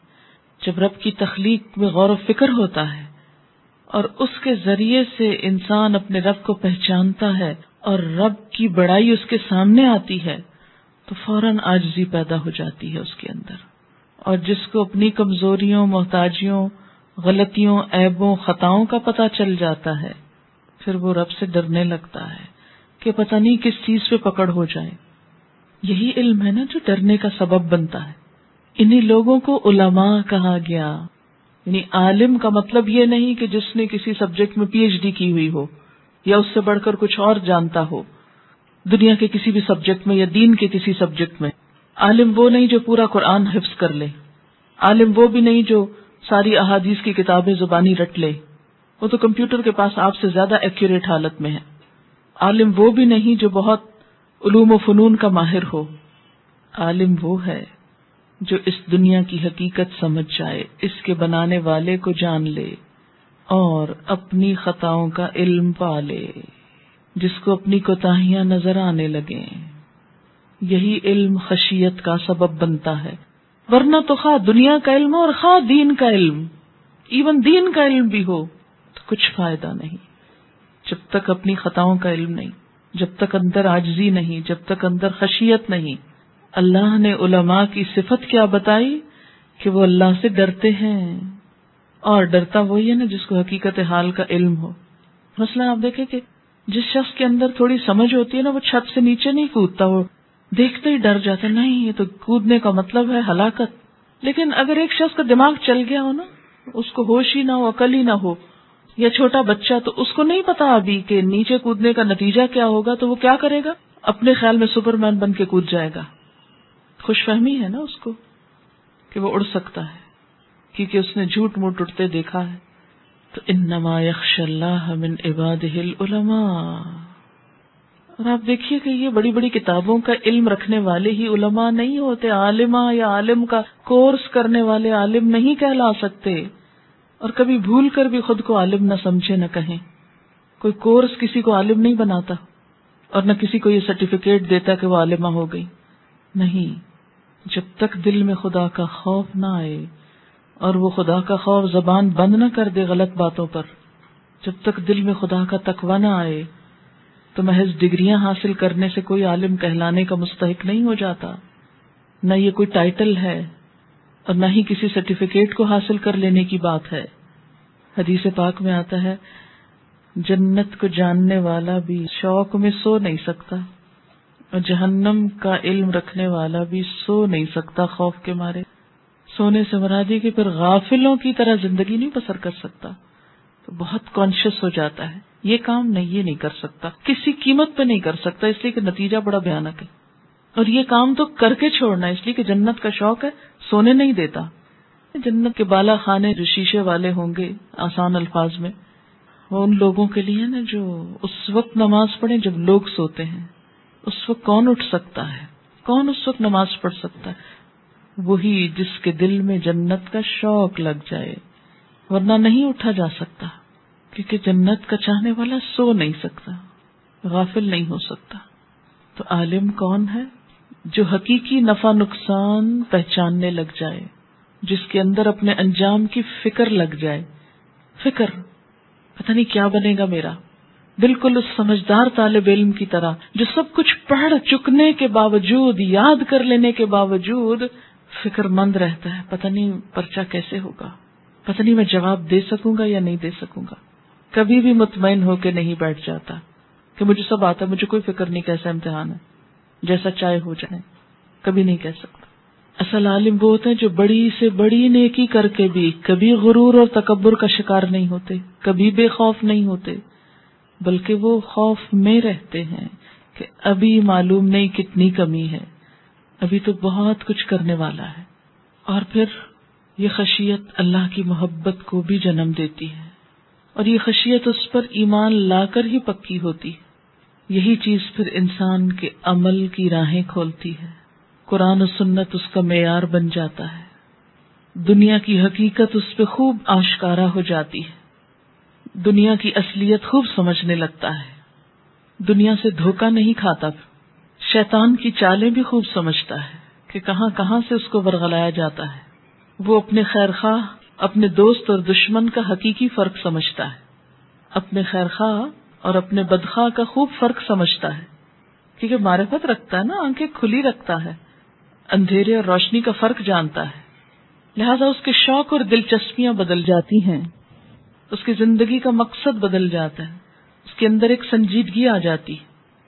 جب رب کی تخلیق میں غور و فکر ہوتا ہے اور اس کے ذریعے سے انسان اپنے رب کو پہچانتا ہے اور رب کی بڑائی اس کے سامنے آتی ہے، تو فوراً آجزی پیدا ہو جاتی ہے اس کے اندر۔ اور جس کو اپنی کمزوریوں، محتاجیوں، غلطیوں ایبوں خطاؤں کا پتہ چل جاتا ہے، پھر وہ رب سے ڈرنے لگتا ہے کہ پتہ نہیں کس چیز پہ پکڑ ہو جائے۔ یہی علم ہے نا جو ڈرنے کا سبب بنتا ہے۔ انہی لوگوں کو علماء کہا گیا۔ یعنی عالم کا مطلب یہ نہیں کہ جس نے کسی سبجیکٹ میں پی ایچ ڈی کی ہوئی ہو یا اس سے بڑھ کر کچھ اور جانتا ہو، دنیا کے کسی بھی سبجیکٹ میں یا دین کے کسی سبجیکٹ میں۔ عالم وہ نہیں جو پورا قرآن حفظ کر لے۔ عالم وہ بھی نہیں جو ساری احادیث کی کتابیں زبانی رٹ لے۔ وہ تو کمپیوٹر کے پاس آپ سے زیادہ ایکوریٹ حالت میں ہے۔ عالم وہ بھی نہیں جو بہت علوم و فنون کا ماہر ہو۔ عالم وہ ہے۔ جو اس دنیا کی حقیقت سمجھ جائے، اس کے بنانے والے کو جان لے اور اپنی خطاؤں کا علم پا لے، جس کو اپنی کوتاہیاں نظر آنے لگے یہی علم خشیت کا سبب بنتا ہے۔ ورنہ تو خواہ دنیا کا علم اور خواہ دین کا علم ایون دین کا علم بھی ہو، تو کچھ فائدہ نہیں۔ جب تک اپنی خطاؤں کا علم نہیں، جب تک اندر آجزی نہیں، جب تک اندر خشیت نہیں اللہ نے علماء کی صفت کیا بتائی کہ وہ اللہ سے ڈرتے ہیں اور ڈرتا وہی ہے نا جس کو حقیقت حال کا علم ہو۔ مثلا آپ دیکھیں کہ جس شخص کے اندر تھوڑی سمجھ ہوتی ہے نا وہ چھت سے نیچے نہیں کودتا، وہ دیکھتے ہی ڈر جاتا نہیں، یہ تو کودنے کا مطلب ہے، ہلاکت۔ لیکن اگر ایک شخص کا دماغ چل گیا ہو نا، اس کو ہوش ہی نہ ہو، عقل ہی نہ ہو، یا چھوٹا بچہ، تو اس کو نہیں پتا ابھی کہ نیچے کودنے کا نتیجہ کیا ہوگا، تو وہ کیا کرے گا؟ اپنے خیال میں سپر مین بن کے کود جائے گا۔ خوش فہمی ہے نا اس کو کہ وہ اڑ سکتا ہے، کیونکہ اس نے جھوٹ موٹ اٹھتے دیکھا ہے۔ تو انما یخش اللہ من عباد العلماء۔ اور آپ دیکھیے کہ یہ بڑی بڑی کتابوں کا علم رکھنے والے ہی علماء نہیں ہوتے عالمہ یا عالم کا کورس کرنے والے عالم نہیں کہلا سکتے۔ اور کبھی بھول کر بھی خود کو عالم نہ سمجھے، نہ کہیں۔ کوئی کورس کسی کو عالم نہیں بناتا، اور نہ کسی کو یہ سرٹیفکیٹ دیتا کہ وہ عالمہ ہو گئی۔ نہیں۔ جب تک دل میں خدا کا خوف نہ آئے اور وہ خدا کا خوف زبان بند نہ کر دے غلط باتوں پر، جب تک دل میں خدا کا تقوی نہ آئے، تو محض ڈگریاں حاصل کرنے سے کوئی عالم کہلانے کا مستحق نہیں ہو جاتا۔ نہ یہ کوئی ٹائٹل ہے اور نہ ہی کسی سرٹیفکیٹ کو حاصل کر لینے کی بات ہے۔ حدیث پاک میں آتا ہے، جنت کو جاننے والا بھی شوق میں سو نہیں سکتا۔ اور جہنم کا علم رکھنے والا بھی سو نہیں سکتا خوف کے مارے۔ سونے سے مرادی کہ پھر غافلوں کی طرح زندگی نہیں بسر کر سکتا۔ تو بہت کانشیس ہو جاتا ہے۔ یہ کام نہیں، یہ نہیں کر سکتا۔ کسی قیمت پہ نہیں کر سکتا، اس لیے کہ نتیجہ بڑا بھیانک ہے۔ اور یہ کام تو کر کے چھوڑنا ہے، اس لیے کہ جنت کا شوق ہے، سونے نہیں دیتا۔ جنت کے بالا خانے جو شیشے والے ہوں گے آسان الفاظ میں، وہ ان لوگوں کے لیے نا جو اس وقت نماز پڑھے جب لوگ سوتے ہیں۔ اس وقت کون اٹھ سکتا ہے؟ کون اس وقت نماز پڑھ سکتا ہے؟ وہی جس کے دل میں جنت کا شوق لگ جائے، ورنہ نہیں اٹھا جا سکتا، کیونکہ جنت کا چاہنے والا سو نہیں سکتا، غافل نہیں ہو سکتا۔ تو عالم کون ہے جو حقیقی نفع نقصان پہچاننے لگ جائے، جس کے اندر اپنے انجام کی فکر لگ جائے؟ فکر، پتہ نہیں کیا بنے گا میرا۔ بالکل اس سمجھدار طالب علم کی طرح، جو سب کچھ پڑھ چکنے کے باوجود، یاد کر لینے کے باوجود فکر مند رہتا ہے۔ پتہ نہیں پرچا کیسے ہوگا۔ پتہ نہیں میں جواب دے سکوں گا یا نہیں دے سکوں گا۔ کبھی بھی مطمئن ہو کے نہیں بیٹھ جاتا کہ مجھے سب آتا مجھے کوئی فکر نہیں کیسا امتحان ہے۔ جیسا چائے ہو جائے۔ کبھی نہیں کہہ سکتا۔ اصل عالم وہ ہوتے ہیں جو بڑی سے بڑی نیکی کر کے بھی کبھی غرور اور تکبر کا شکار نہیں ہوتے، کبھی بے خوف نہیں ہوتے۔ بلکہ وہ خوف میں رہتے ہیں کہ ابھی معلوم نہیں کتنی کمی ہے۔ ابھی تو بہت کچھ کرنے والا ہے۔ اور پھر یہ خشیت اللہ کی محبت کو بھی جنم دیتی ہے۔ اور یہ خشیت اس پر ایمان لا کر ہی پکی ہوتی ہے۔ یہی چیز پھر انسان کے عمل کی راہیں کھولتی ہے۔ قرآن و سنت اس کا معیار بن جاتا ہے۔ دنیا کی حقیقت اس پہ خوب آشکارا ہو جاتی ہے۔ دنیا کی اصلیت خوب سمجھنے لگتا ہے۔ دنیا سے دھوکہ نہیں کھاتا شیطان کی چالیں بھی خوب سمجھتا ہے کہ کہاں کہاں سے اس کو ورگلایا جاتا ہے۔ وہ اپنے خیر خواہ اپنے دوست اور دشمن کا حقیقی فرق سمجھتا ہے۔ اپنے خیر خواہ اور اپنے بدخواہ کا خوب فرق سمجھتا ہے۔ کیونکہ معرفت رکھتا ہے نا، آنکھیں کھلی رکھتا ہے۔ اندھیرے اور روشنی کا فرق جانتا ہے۔ لہذا اس کے شوق اور دلچسپیاں بدل جاتی ہیں۔ اس کی زندگی کا مقصد بدل جاتا ہے۔ اس کے اندر ایک سنجیدگی آ جاتی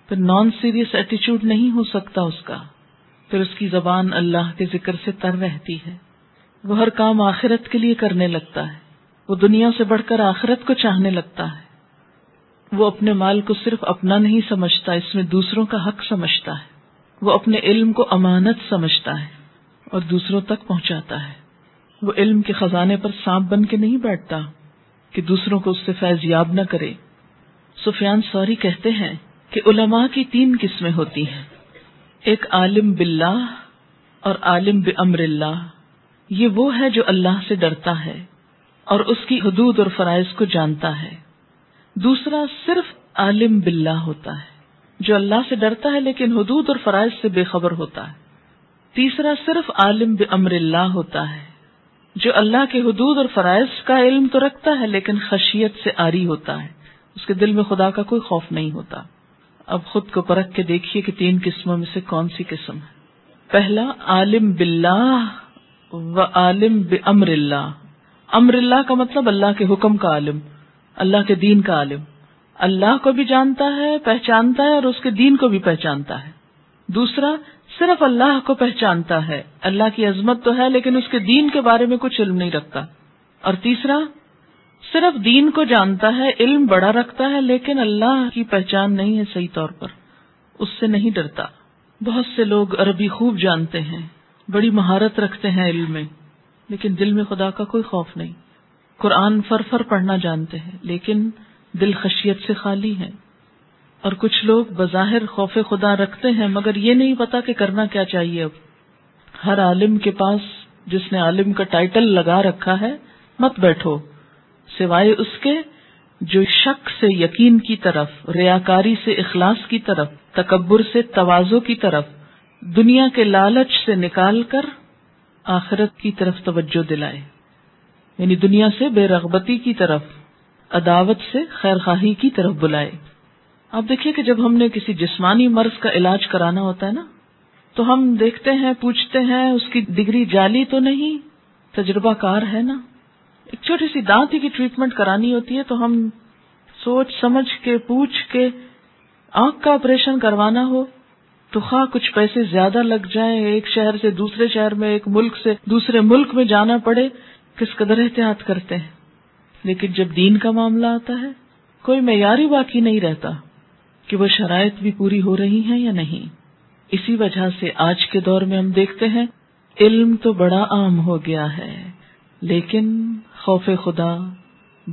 پھر نان سیریس ایٹیچیوڈ نہیں ہو سکتا اس کا۔ پھر اس کی زبان اللہ کے ذکر سے تر رہتی ہے۔ وہ ہر کام آخرت کے لیے کرنے لگتا ہے۔ وہ دنیا سے بڑھ کر آخرت کو چاہنے لگتا ہے۔ وہ اپنے مال کو صرف اپنا نہیں سمجھتا، اس میں دوسروں کا حق سمجھتا ہے۔ وہ اپنے علم کو امانت سمجھتا ہے اور دوسروں تک پہنچاتا ہے۔ وہ علم کے خزانے پر سانپ بن کے نہیں بیٹھتا۔ کہ دوسروں کو اس سے فیض یاب نہ کرے سفیان سوری کہتے ہیں کہ علماء کی تین قسمیں ہوتی ہیں۔ ایک عالم باللہ اور عالم بمر اللہ۔ یہ وہ ہے جو اللہ سے ڈرتا ہے اور اس کی حدود اور فرائض کو جانتا ہے۔ دوسرا صرف عالم باللہ ہوتا ہے، جو اللہ سے ڈرتا ہے لیکن حدود اور فرائض سے بے خبر ہوتا ہے۔ تیسرا صرف عالم بمر اللہ ہوتا ہے۔ جو اللہ کے حدود اور فرائض کا علم تو رکھتا ہے، لیکن خشیت سے آری ہوتا ہے۔ اس کے دل میں خدا کا کوئی خوف نہیں ہوتا۔ اب خود کو پرکھ کے دیکھیے کہ تین قسموں میں سے کون سی قسم ہے۔ پہلا، عالم باللہ و عالم بمر اللہ۔ امر اللہ کا مطلب اللہ کے حکم کا عالم، اللہ کے دین کا عالم۔ اللہ کو بھی جانتا ہے، پہچانتا ہے اور اس کے دین کو بھی پہچانتا ہے۔ دوسرا صرف اللہ کو پہچانتا ہے۔ اللہ کی عظمت تو ہے، لیکن اس کے دین کے بارے میں کچھ علم نہیں رکھتا۔ اور تیسرا، صرف دین کو جانتا ہے، علم بڑا رکھتا ہے، لیکن اللہ کی پہچان نہیں ہے صحیح طور پر۔ اس سے نہیں ڈرتا۔ بہت سے لوگ عربی خوب جانتے ہیں، بڑی مہارت رکھتے ہیں علم میں، لیکن دل میں خدا کا کوئی خوف نہیں۔ قرآن فر فر پڑھنا جانتے ہیں، لیکن دل خشیت سے خالی ہے۔ اور کچھ لوگ بظاہر خوف خدا رکھتے ہیں، مگر یہ نہیں پتا کہ کرنا کیا چاہیے اب۔ ہر عالم کے پاس جس نے عالم کا ٹائٹل لگا رکھا ہے، مت بیٹھو۔ سوائے اس کے، جو شک سے یقین کی طرف، ریاکاری سے اخلاص کی طرف، تکبر سے توازو کی طرف، دنیا کے لالچ سے نکال کر آخرت کی طرف توجہ دلائے۔ یعنی دنیا سے بے رغبتی کی طرف، عداوت سے خیر خواہی کی طرف بلائے۔ آپ دیکھیے کہ جب ہم نے کسی جسمانی مرض کا علاج کرانا ہوتا ہے نا، تو ہم دیکھتے ہیں، پوچھتے ہیں، اس کی ڈگری جعلی تو نہیں، تجربہ کار ہے نا۔ ایک چھوٹی سی دانت کی ٹریٹمنٹ کرانی ہوتی ہے تو ہم سوچ سمجھ کے، پوچھ کے آنکھ کا آپریشن کروانا ہو، تو خواہ کچھ پیسے زیادہ لگ جائیں، ایک شہر سے دوسرے شہر میں، ایک ملک سے دوسرے ملک میں جانا پڑے، کس قدر احتیاط کرتے ہیں۔ لیکن جب دین کا معاملہ آتا ہے، کوئی معیاری باقی نہیں رہتا۔ کہ وہ شرائط بھی پوری ہو رہی ہیں یا نہیں۔ اسی وجہ سے آج کے دور میں ہم دیکھتے ہیں، علم تو بڑا عام ہو گیا ہے، لیکن خوف خدا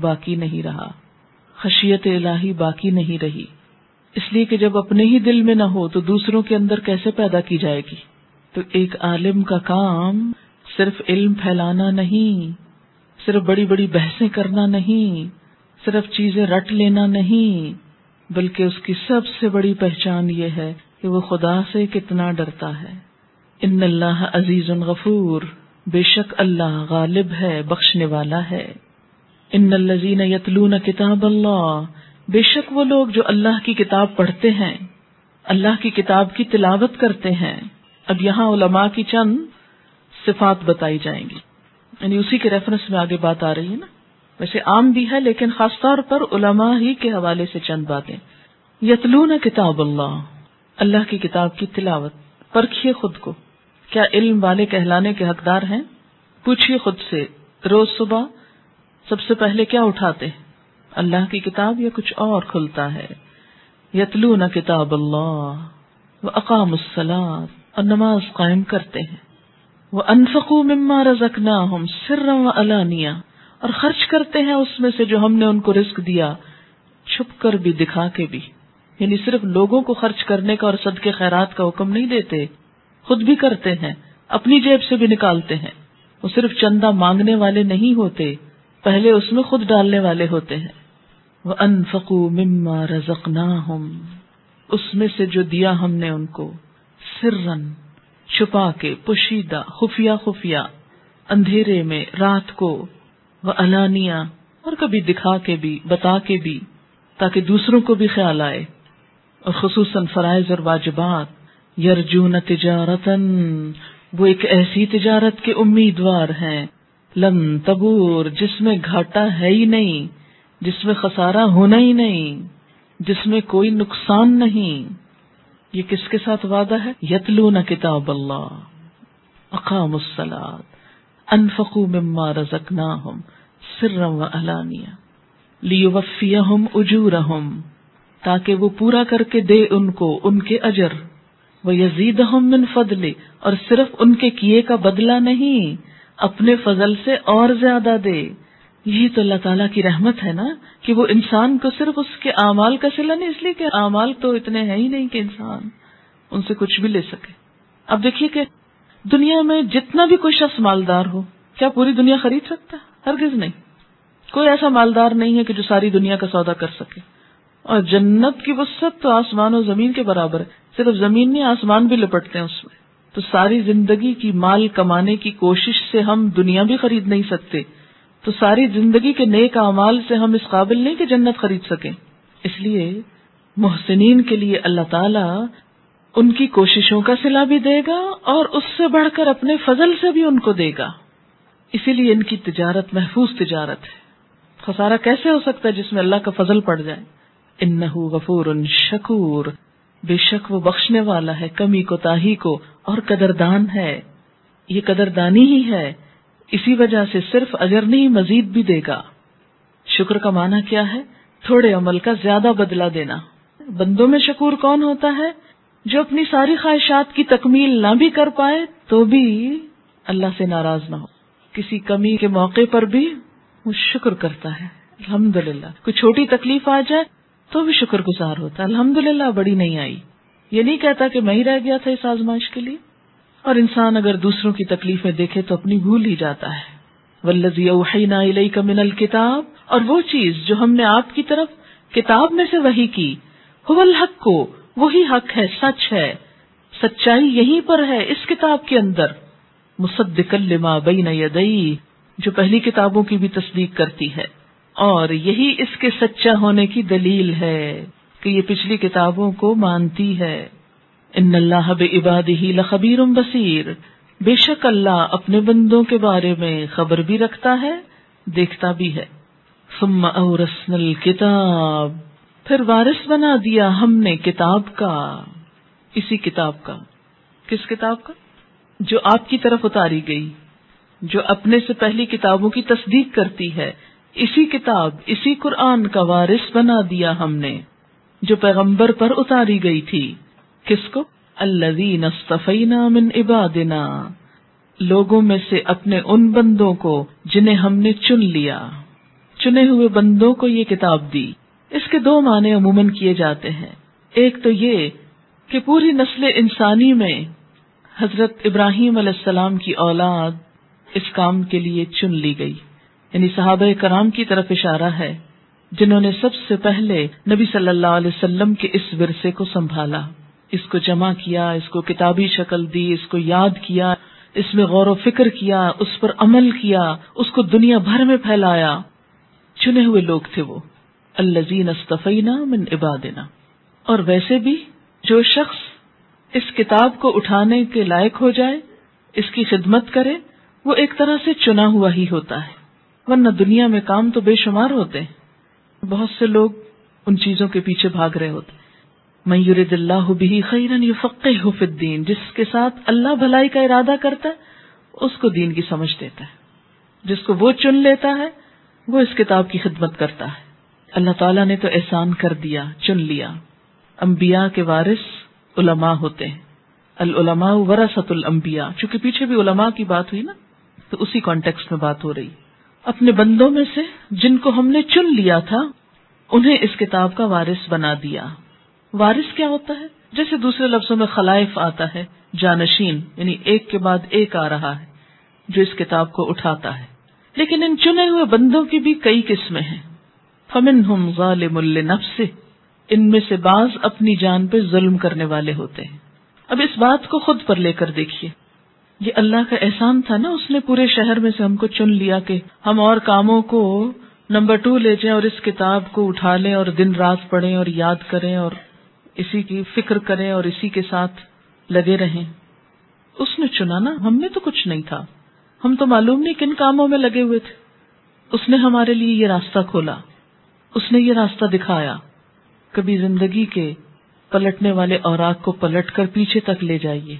باقی نہیں رہا۔ خشیت الہی باقی نہیں رہی۔ اس لیے کہ جب اپنے ہی دل میں نہ ہو تو دوسروں کے اندر کیسے پیدا کی جائے گی؟ تو ایک عالم کا کام صرف علم پھیلانا نہیں، صرف بڑی بڑی بحثیں کرنا نہیں، صرف چیزیں رٹ لینا نہیں۔ بلکہ اس کی سب سے بڑی پہچان یہ ہے کہ وہ خدا سے کتنا ڈرتا ہے۔ ان اللہ عزیز غفور، بے شک اللہ غالب ہے، بخشنے والا ہے۔ ان الزین یتلون کتاب اللہ، بے شک وہ لوگ جو اللہ کی کتاب پڑھتے ہیں، اللہ کی کتاب کی تلاوت کرتے ہیں۔ اب یہاں علماء کی چند صفات بتائی جائیں گی۔ یعنی اسی کے ریفرنس میں آگے بات آ رہی ہے نا۔ ویسے عام بھی ہے، لیکن خاص طور پر علماء ہی کے حوالے سے چند باتیں۔ یتلون کتاب اللہ اللہ کی کتاب کی تلاوت، پرکھیے خود کو۔ کیا علم والے کہلانے کے حقدار ہیں؟ پوچھیے خود سے، روز صبح سب سے پہلے کیا اٹھاتے؟ ہیں اللہ کی کتاب یا کچھ اور کھلتا ہے؟ یتلون کتاب اللہ وہ اقام السلاد اور نماز قائم کرتے ہیں۔ وہ انفقو مما رزکنا ہم سر و علانیہ اور خرچ کرتے ہیں اس میں سے جو ہم نے ان کو رزق دیا، چھپ کر بھی، دکھا کے بھی۔ یعنی صرف لوگوں کو خرچ کرنے کا اور صدقے خیرات کا حکم نہیں دیتے، خود بھی کرتے ہیں، اپنی جیب سے بھی نکالتے ہیں۔ وہ صرف چندہ مانگنے والے نہیں ہوتے، پہلے اس میں خود ڈالنے والے ہوتے ہیں۔ وہ انفقو مما رزق اس میں سے جو دیا ہم نے ان کو سرن چھپا کے، پوشیدہ، خفیہ خفیہ، اندھیرے میں، رات کو وہ الانیا اور کبھی دکھا کے بھی، بتا کے بھی، تاکہ دوسروں کو بھی خیال آئے۔ اور خصوصاً فرائض اور واجبات، یرجون تجارتن وہ ایک ایسی تجارت کے امیدوار ہیں۔ لم تبور، جس میں گھاٹا ہے ہی نہیں، جس میں خسارہ ہونا ہی نہیں، جس میں کوئی نقصان نہیں۔ یہ کس کے ساتھ وعدہ ہے؟ یتلون کتاب اللہ اقام السلاد انفقو مما رزقناہم سرا و علانیہ لیوفیہم اجورہم تاکہ وہ پورا کر کے دے ان کو، ان کے اجر۔ وہ یزید من فضل، اور صرف ان کے کیے کا بدلہ نہیں، اپنے فضل سے اور زیادہ دے۔ یہی تو اللہ تعالیٰ کی رحمت ہے نا، کہ وہ انسان کو صرف اس کے اعمال کا سلا نہیں، اس لیے کہ اعمال تو اتنے ہیں ہی نہیں کہ انسان ان سے کچھ بھی لے سکے۔ اب دیکھیے کہ دنیا میں جتنا بھی کوئی شخص مالدار ہو، کیا پوری دنیا خرید سکتا ہے؟ ہرگز نہیں۔ کوئی ایسا مالدار نہیں ہے کہ جو ساری دنیا کا سودا کر سکے۔ اور جنت کی وسط تو آسمان و زمین کے برابر ہے۔ صرف زمین نہیں، آسمان بھی لپٹتے ہیں اس میں۔ تو ساری زندگی کی مال کمانے کی کوشش سے ہم دنیا بھی خرید نہیں سکتے۔ تو ساری زندگی کے نیک اعمال سے ہم اس قابل نہیں کہ جنت خرید سکیں۔ اس لیے محسنین کے لیے اللہ تعالی ان کی کوششوں کا سلا بھی دے گا اور اس سے بڑھ کر اپنے فضل سے بھی ان کو دے گا۔ اسی لیے ان کی تجارت محفوظ تجارت ہے۔ خسارہ کیسے ہو سکتا ہے جس میں اللہ کا فضل پڑ جائے؟ ان غفور شکور۔ بے شک وہ بخشنے والا ہے، کمی کو، تاہی کو اور قدردان ہے۔ یہ قدردانی ہی ہے۔ اسی وجہ سے صرف اگر نہیں، مزید بھی دے گا۔ شکر کا معنی کیا ہے؟ تھوڑے عمل کا زیادہ بدلہ دینا۔ بندوں میں شکور کون ہوتا ہے؟ جو اپنی ساری خواہشات کی تکمیل نہ بھی کر پائے تو بھی اللہ سے ناراض نہ ہو۔ کسی کمی کے موقع پر بھی وہ شکر کرتا ہے۔ الحمد للہ کوئی چھوٹی تکلیف آ جائے تو بھی شکر گزار ہوتا ہے۔ الحمد للہ بڑی نہیں آئی۔ یہ نہیں کہتا کہ میں ہی رہ گیا تھا اس آزمائش کے لیے۔ اور انسان اگر دوسروں کی تکلیفیں دیکھے تو اپنی بھول ہی جاتا ہے۔ ولزی اوحینا کا من الکتاب اور وہ چیز جو ہم نے آپ کی طرف کتاب میں سے وہی کی الحق۔ کو وہی حق ہے، سچ ہے۔ سچائی یہیں پر ہے، اس کتاب کے اندر۔ مصدق لما بین یدئی جو پہلی کتابوں کی بھی تصدیق کرتی ہے۔ اور یہی اس کے سچا ہونے کی دلیل ہے کہ یہ پچھلی کتابوں کو مانتی ہے۔ ان اللہ عباد ہی لخبیر بصیر۔ بے شک اللہ اپنے بندوں کے بارے میں خبر بھی رکھتا ہے، دیکھتا بھی ہے۔ ثم اورسن الکتاب۔ پھر وارث بنا دیا ہم نے کتاب کا، اسی کتاب کا۔ کس کتاب کا؟ جو آپ کی طرف اتاری گئی، جو اپنے سے پہلی کتابوں کی تصدیق کرتی ہے۔ اسی کتاب، اسی قرآن کا وارث بنا دیا ہم نے، جو پیغمبر پر اتاری گئی تھی۔ کس کو؟ اللہ من عبادنا۔ لوگوں میں سے اپنے ان بندوں کو جنہیں ہم نے چن لیا۔ چنے ہوئے بندوں کو یہ کتاب دی۔ اس کے دو معنی عموماً کیے جاتے ہیں۔ ایک تو یہ کہ پوری نسل انسانی میں حضرت ابراہیم علیہ السلام کی اولاد اس کام کے لیے چن لی گئی۔ یعنی صحابہ کرام کی طرف اشارہ ہے، جنہوں نے سب سے پہلے نبی صلی اللہ علیہ وسلم کے اس ورثے کو سنبھالا۔ اس کو جمع کیا، اس کو کتابی شکل دی، اس کو یاد کیا، اس میں غور و فکر کیا، اس پر عمل کیا، اس کو دنیا بھر میں پھیلایا۔ چنے ہوئے لوگ تھے وہ۔ الزین استفینا من عبادنا۔ اور ویسے بھی جو شخص اس کتاب کو اٹھانے کے لائق ہو جائے، اس کی خدمت کرے، وہ ایک طرح سے چنا ہوا ہی ہوتا ہے۔ ورنہ دنیا میں کام تو بے شمار ہوتے ہیں۔ بہت سے لوگ ان چیزوں کے پیچھے بھاگ رہے ہوتے میور اللہ بھی خیرن فقح الدین، جس کے ساتھ اللہ بھلائی کا ارادہ کرتا ہے، اس کو دین کی سمجھ دیتا ہے۔ جس کو وہ چن لیتا ہے، وہ اس کتاب کی خدمت کرتا ہے۔ اللہ تعالیٰ نے تو احسان کر دیا، چن لیا۔ انبیاء کے وارث علماء ہوتے ہیں۔ العلماء ورثت الانبیاء۔ چونکہ پیچھے بھی علماء کی بات ہوئی نا، تو اسی کانٹیکس میں بات ہو رہی۔ اپنے بندوں میں سے جن کو ہم نے چن لیا تھا، انہیں اس کتاب کا وارث بنا دیا۔ وارث کیا ہوتا ہے؟ جیسے دوسرے لفظوں میں خلائف آتا ہے، جانشین یعنی ایک کے بعد ایک آ رہا ہے، جو اس کتاب کو اٹھاتا ہے۔ لیکن ان چنے ہوئے بندوں کی بھی کئی قسمیں ہیں۔ فمن ہم غالم النفس ان میں سے بعض اپنی جان پہ ظلم کرنے والے ہوتے ہیں۔ اب اس بات کو خود پر لے کر دیکھیے۔ یہ اللہ کا احسان تھا نا، اس نے پورے شہر میں سے ہم کو چن لیا کہ ہم اور کاموں کو نمبر ٹو لے جائیں اور اس کتاب کو اٹھا لیں اور دن رات پڑھیں اور یاد کریں اور اسی کی فکر کریں اور اسی کے ساتھ لگے رہیں۔ اس نے چنا نا، ہم نے تو کچھ نہیں تھا۔ ہم تو معلوم نہیں کن کاموں میں لگے ہوئے تھے۔ اس نے ہمارے لیے یہ راستہ کھولا۔ اس نے یہ راستہ دکھایا۔ کبھی زندگی کے پلٹنے والے اوراق کو پلٹ کر پیچھے تک لے جائیے۔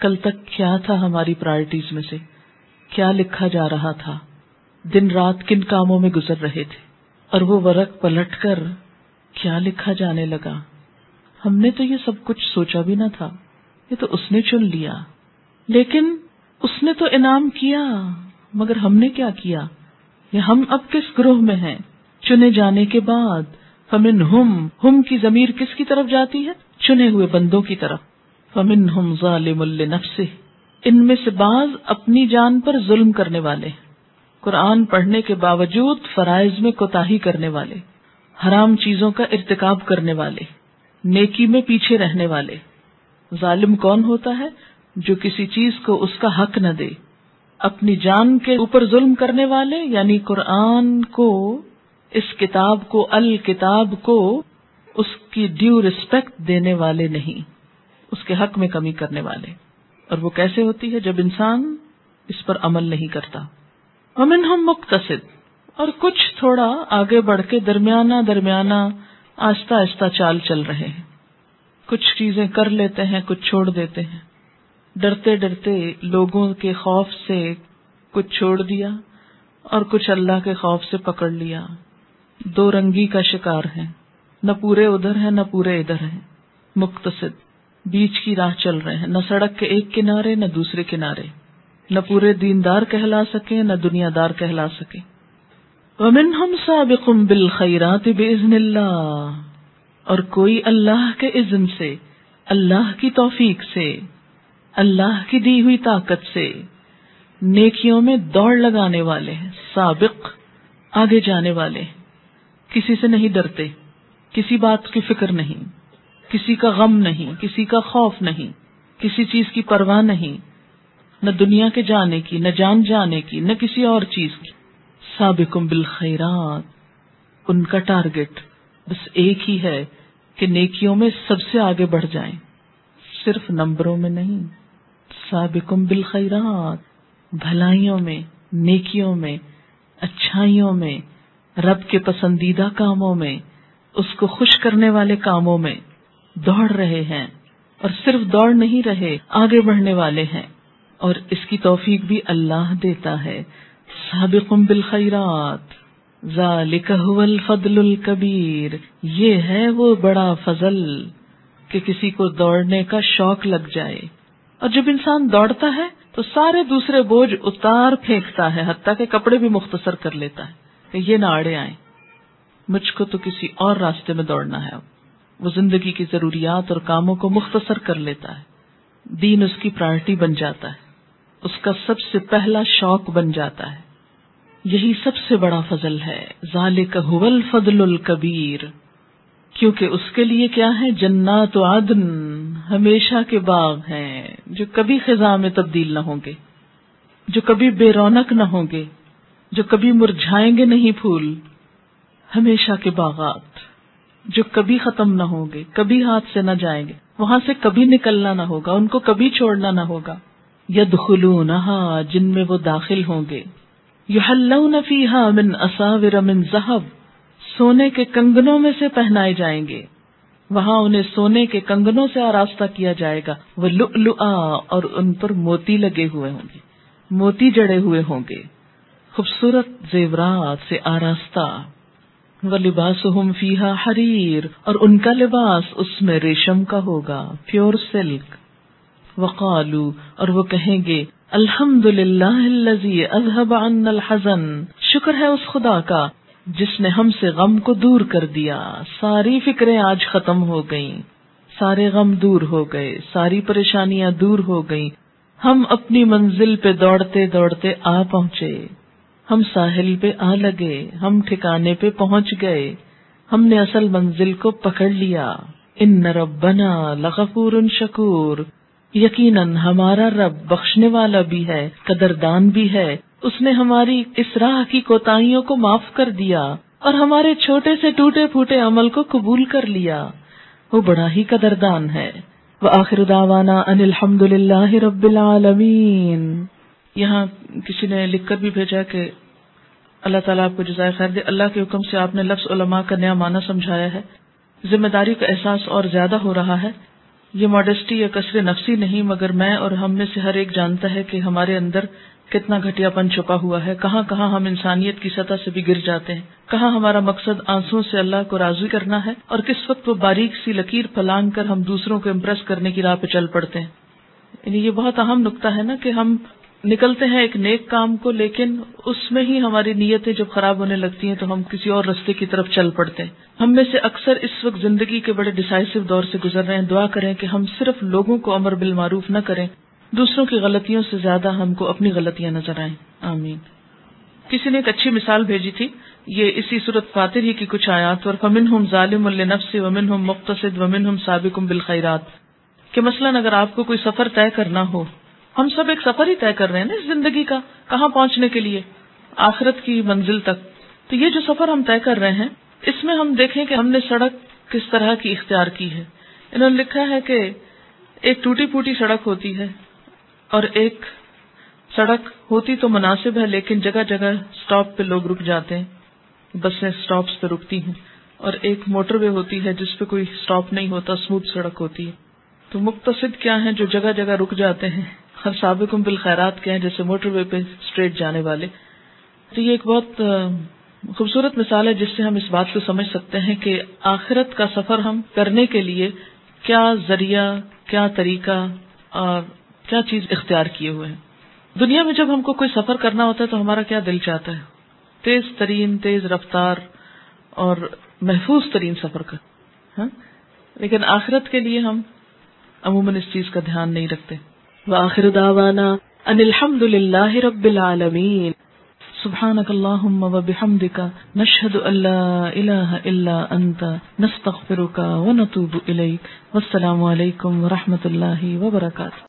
کل تک کیا تھا ہماری پرائرٹیز میں سے؟ کیا لکھا جا رہا تھا؟ دن رات کن کاموں میں گزر رہے تھے؟ اور وہ ورق پلٹ کر کیا لکھا جانے لگا؟ ہم نے تو یہ سب کچھ سوچا بھی نہ تھا۔ یہ تو اس نے چن لیا۔ لیکن اس نے تو انعام کیا۔ مگر ہم نے کیا کیا؟ یہ ہم اب کس گروہ میں ہیں؟ چنے جانے کے بعد فمن ہم ہم کی ضمیر کس کی طرف جاتی ہے؟ چنے ہوئے بندوں کی طرف۔ فمن ہم ظالم النفس ان میں سے بعض اپنی جان پر ظلم کرنے والے۔ قرآن پڑھنے کے باوجود فرائض میں کوتا کرنے والے۔ حرام چیزوں کا ارتکاب کرنے والے۔ نیکی میں پیچھے رہنے والے۔ ظالم کون ہوتا ہے؟ جو کسی چیز کو اس کا حق نہ دے۔ اپنی جان کے اوپر ظلم کرنے والے یعنی قرآن کو اس کتاب کو، الکتاب کو اس کی ڈیو ریسپیکٹ دینے والے نہیں، اس کے حق میں کمی کرنے والے۔ اور وہ کیسے ہوتی ہے؟ جب انسان اس پر عمل نہیں کرتا۔ امن ہم مختصد اور کچھ تھوڑا آگے بڑھ کے درمیانہ درمیانہ آہستہ آہستہ چال چل رہے ہیں۔ کچھ چیزیں کر لیتے ہیں، کچھ چھوڑ دیتے ہیں۔ ڈرتے ڈرتے لوگوں کے خوف سے کچھ چھوڑ دیا، اور کچھ اللہ کے خوف سے پکڑ لیا۔ دو رنگی کا شکار ہے۔ نہ پورے ادھر ہے، نہ پورے ادھر ہے۔ مختصد بیچ کی راہ چل رہے ہیں۔ نہ سڑک کے ایک کنارے، نہ دوسرے کنارے۔ نہ پورے دیندار کہلا سکے نہ دنیا دار کہلا سکے ومن ہم سابق بالخیرات بزن اللہ اور کوئی اللہ کے عزن سے، اللہ کی توفیق سے، اللہ کی دی ہوئی طاقت سے نیکیوں میں دوڑ لگانے والے ہیں۔ سابق، آگے جانے والے کسی سے نہیں ڈرتے، کسی بات کی فکر نہیں، کسی کا غم نہیں، کسی کا خوف نہیں، کسی چیز کی پرواہ نہیں، نہ دنیا کے جانے کی، نہ جان جانے کی، نہ کسی اور چیز کی۔ سابقم بالخیرات، ان کا ٹارگٹ بس ایک ہی ہے کہ نیکیوں میں سب سے آگے بڑھ جائیں، صرف نمبروں میں نہیں۔ سابقم بالخیرات، بھلائیوں میں، نیکیوں میں، اچھائیوں میں رب کے پسندیدہ کاموں میں، اس کو خوش کرنے والے کاموں میں دوڑ رہے ہیں اور صرف دوڑ نہیں رہے، آگے بڑھنے والے ہیں۔ اور اس کی توفیق بھی اللہ دیتا ہے۔ سابقم بالخیرات، ذالک هو الفضل الکبیر۔ یہ ہے وہ بڑا فضل کہ کسی کو دوڑنے کا شوق لگ جائے۔ اور جب انسان دوڑتا ہے، تو سارے دوسرے بوجھ اتار پھینکتا ہے، حتیٰ کہ کپڑے بھی مختصر کر لیتا ہے۔ کہ یہ نہ آڑے آئے مجھ کو تو کسی اور راستے میں دوڑنا ہے۔ وہ زندگی کی ضروریات اور کاموں کو مختصر کر لیتا ہے۔ دین اس کی پرائرٹی بن جاتا ہے۔ اس کا سب سے پہلا شوق بن جاتا ہے۔ یہی سب سے بڑا فضل ہے۔ ذالک هو الفضل الکبیر۔ کیونکہ اس کے لیے کیا ہے؟ جنات و عدن ہمیشہ کے باغ ہیں، جو کبھی خزاں میں تبدیل نہ ہوں گے، جو کبھی بے رونق نہ ہوں گے۔ جو کبھی مرجھائیں گے نہیں پھول، ہمیشہ کے باغات۔ جو کبھی ختم نہ ہوں گے، کبھی ہاتھ سے نہ جائیں گے۔ وہاں سے کبھی نکلنا نہ ہوگا، ان کو کبھی چھوڑنا نہ ہوگا۔ ید جن میں وہ داخل ہوں گے۔ یحلون فیہا من اصاور من ذہب، سونے کے کنگنوں میں سے پہنائے جائیں گے۔ وہاں انہیں سونے کے کنگنوں سے آراستہ کیا جائے گا۔ وہ لؤلؤا، اور ان پر موتی لگے ہوئے ہوں گے، موتی جڑے ہوئے ہوں گے۔ خوبصورت زیورات سے آراستہ وہ لباس ہم فیحا حریر، اور ان کا لباس اس میں ریشم کا ہوگا، پیور سلک۔ وقالو، اور وہ کہیں گے الحمد للہ اذهب عنا الحزن، شکر ہے اس خدا کا، جس نے ہم سے غم کو دور کر دیا۔ ساری فکریں آج ختم ہو گئیں۔ سارے غم دور ہو گئے، ساری پریشانیاں دور ہو گئیں۔ ہم اپنی منزل پہ دوڑتے دوڑتے آ پہنچے۔ ہم ساحل پہ آ لگے، ہم ٹھکانے پہ پہنچ گئے، ہم نے اصل منزل کو پکڑ لیا۔ ان ربنا لغفور شکور۔ یقیناً ہمارا رب بخشنے والا بھی ہے، قدردان بھی ہے۔ اس نے ہماری اس راہ کی کوتاہیوں کو معاف کر دیا اور ہمارے چھوٹے سے ٹوٹے پھوٹے عمل کو قبول کر لیا۔ وہ بڑا ہی قدردان ہے۔ وہ آخر داوانا ان الحمد للہ رب العالمین۔ یہاں کسی نے لکھ کر بھی بھیجا کہ اللہ تعالیٰ آپ کو جزائے خیر دے۔ اللہ کے حکم سے آپ نے لفظ علماء کا نیا معنی سمجھایا ہے۔ ذمہ داری کا احساس اور زیادہ ہو رہا ہے۔ یہ ماڈسٹی یا کثر نفسی نہیں، مگر میں اور ہم میں سے ہر ایک جانتا ہے کہ ہمارے اندر کتنا گھٹیا پن چھپا ہوا ہے۔ کہاں کہاں ہم انسانیت کی سطح سے بھی گر جاتے ہیں۔ کہاں ہمارا مقصد آنسو سے اللہ کو راضی کرنا ہے اور کس وقت وہ باریک سی لکیر پھلانگ کر ہم دوسروں کو امپریس کرنے کی راہ پہ چل پڑتے ہیں۔ یعنی یہ بہت اہم نقطہ ہے نا کہ ہم نکلتے ہیں ایک نیک کام کو، لیکن اس میں ہی ہماری نیتیں جب خراب ہونے لگتی ہیں تو ہم کسی اور رستے کی طرف چل پڑتے ہیں۔ ہم میں سے اکثر اس وقت زندگی کے بڑے ڈسائسو دور سے گزر رہے ہیں۔ دعا کریں کہ ہم صرف لوگوں کو امر بالمعروف نہ کریں، دوسروں کی غلطیوں سے زیادہ ہم کو اپنی غلطیاں نظر آئیں۔ آمین۔ کسی نے ایک اچھی مثال بھیجی تھی۔ یہ اسی صورت فاتر ہی کی کچھ آیات، اور فمن ہم ظالم النفس ومن ہم مختصد ومن ہم سابق بالخیرات کہ مثلاً اگر آپ کو کوئی سفر طے کرنا ہو ہم سب ایک سفر ہی طے کر رہے ہیں نا اس زندگی کا، کہاں پہنچنے کے لیے؟ آخرت کی منزل تک۔ تو یہ جو سفر ہم طے کر رہے ہیں، اس میں ہم دیکھیں کہ ہم نے سڑک کس طرح کی اختیار کی ہے۔ انہوں نے لکھا ہے کہ ایک ٹوٹی پوٹی سڑک ہوتی ہے اور ایک سڑک ہوتی تو مناسب ہے، لیکن جگہ جگہ اسٹاپ پہ لوگ رک جاتے ہیں، بسیں اسٹاپس پہ رکتی ہیں اور ایک موٹر وے ہوتی ہے جس پہ کوئی اسٹاپ نہیں ہوتا اسموتھ سڑک ہوتی ہے۔ تو مختصد کیا ہیں جو جگہ جگہ رک جاتے ہیں؟ ہر سابقم بالخیرات کے ہیں جیسے موٹر وے پہ اسٹریٹ جانے والے۔ تو یہ ایک بہت خوبصورت مثال ہے جس سے ہم اس بات کو سمجھ سکتے ہیں کہ آخرت کا سفر ہم کرنے کے لیے کیا ذریعہ، کیا طریقہ اور کیا چیز اختیار کیے ہوئے ہیں۔ دنیا میں جب ہم کو کوئی سفر کرنا ہوتا ہے تو ہمارا کیا دل چاہتا ہے؟ تیز ترین، تیز رفتار اور محفوظ ترین سفر کا ہاں؟ لیکن آخرت کے لیے ہم عموماً اس چیز کا دھیان نہیں رکھتے۔ وآخر دعوانا ان الحمد للہ رب العالمین. سبحانك اللهم وبحمدك نشهد ان لا اله الا انت نستغفرك ونتوب اليك والسلام علیکم ورحمۃ اللہ وبرکاتہ.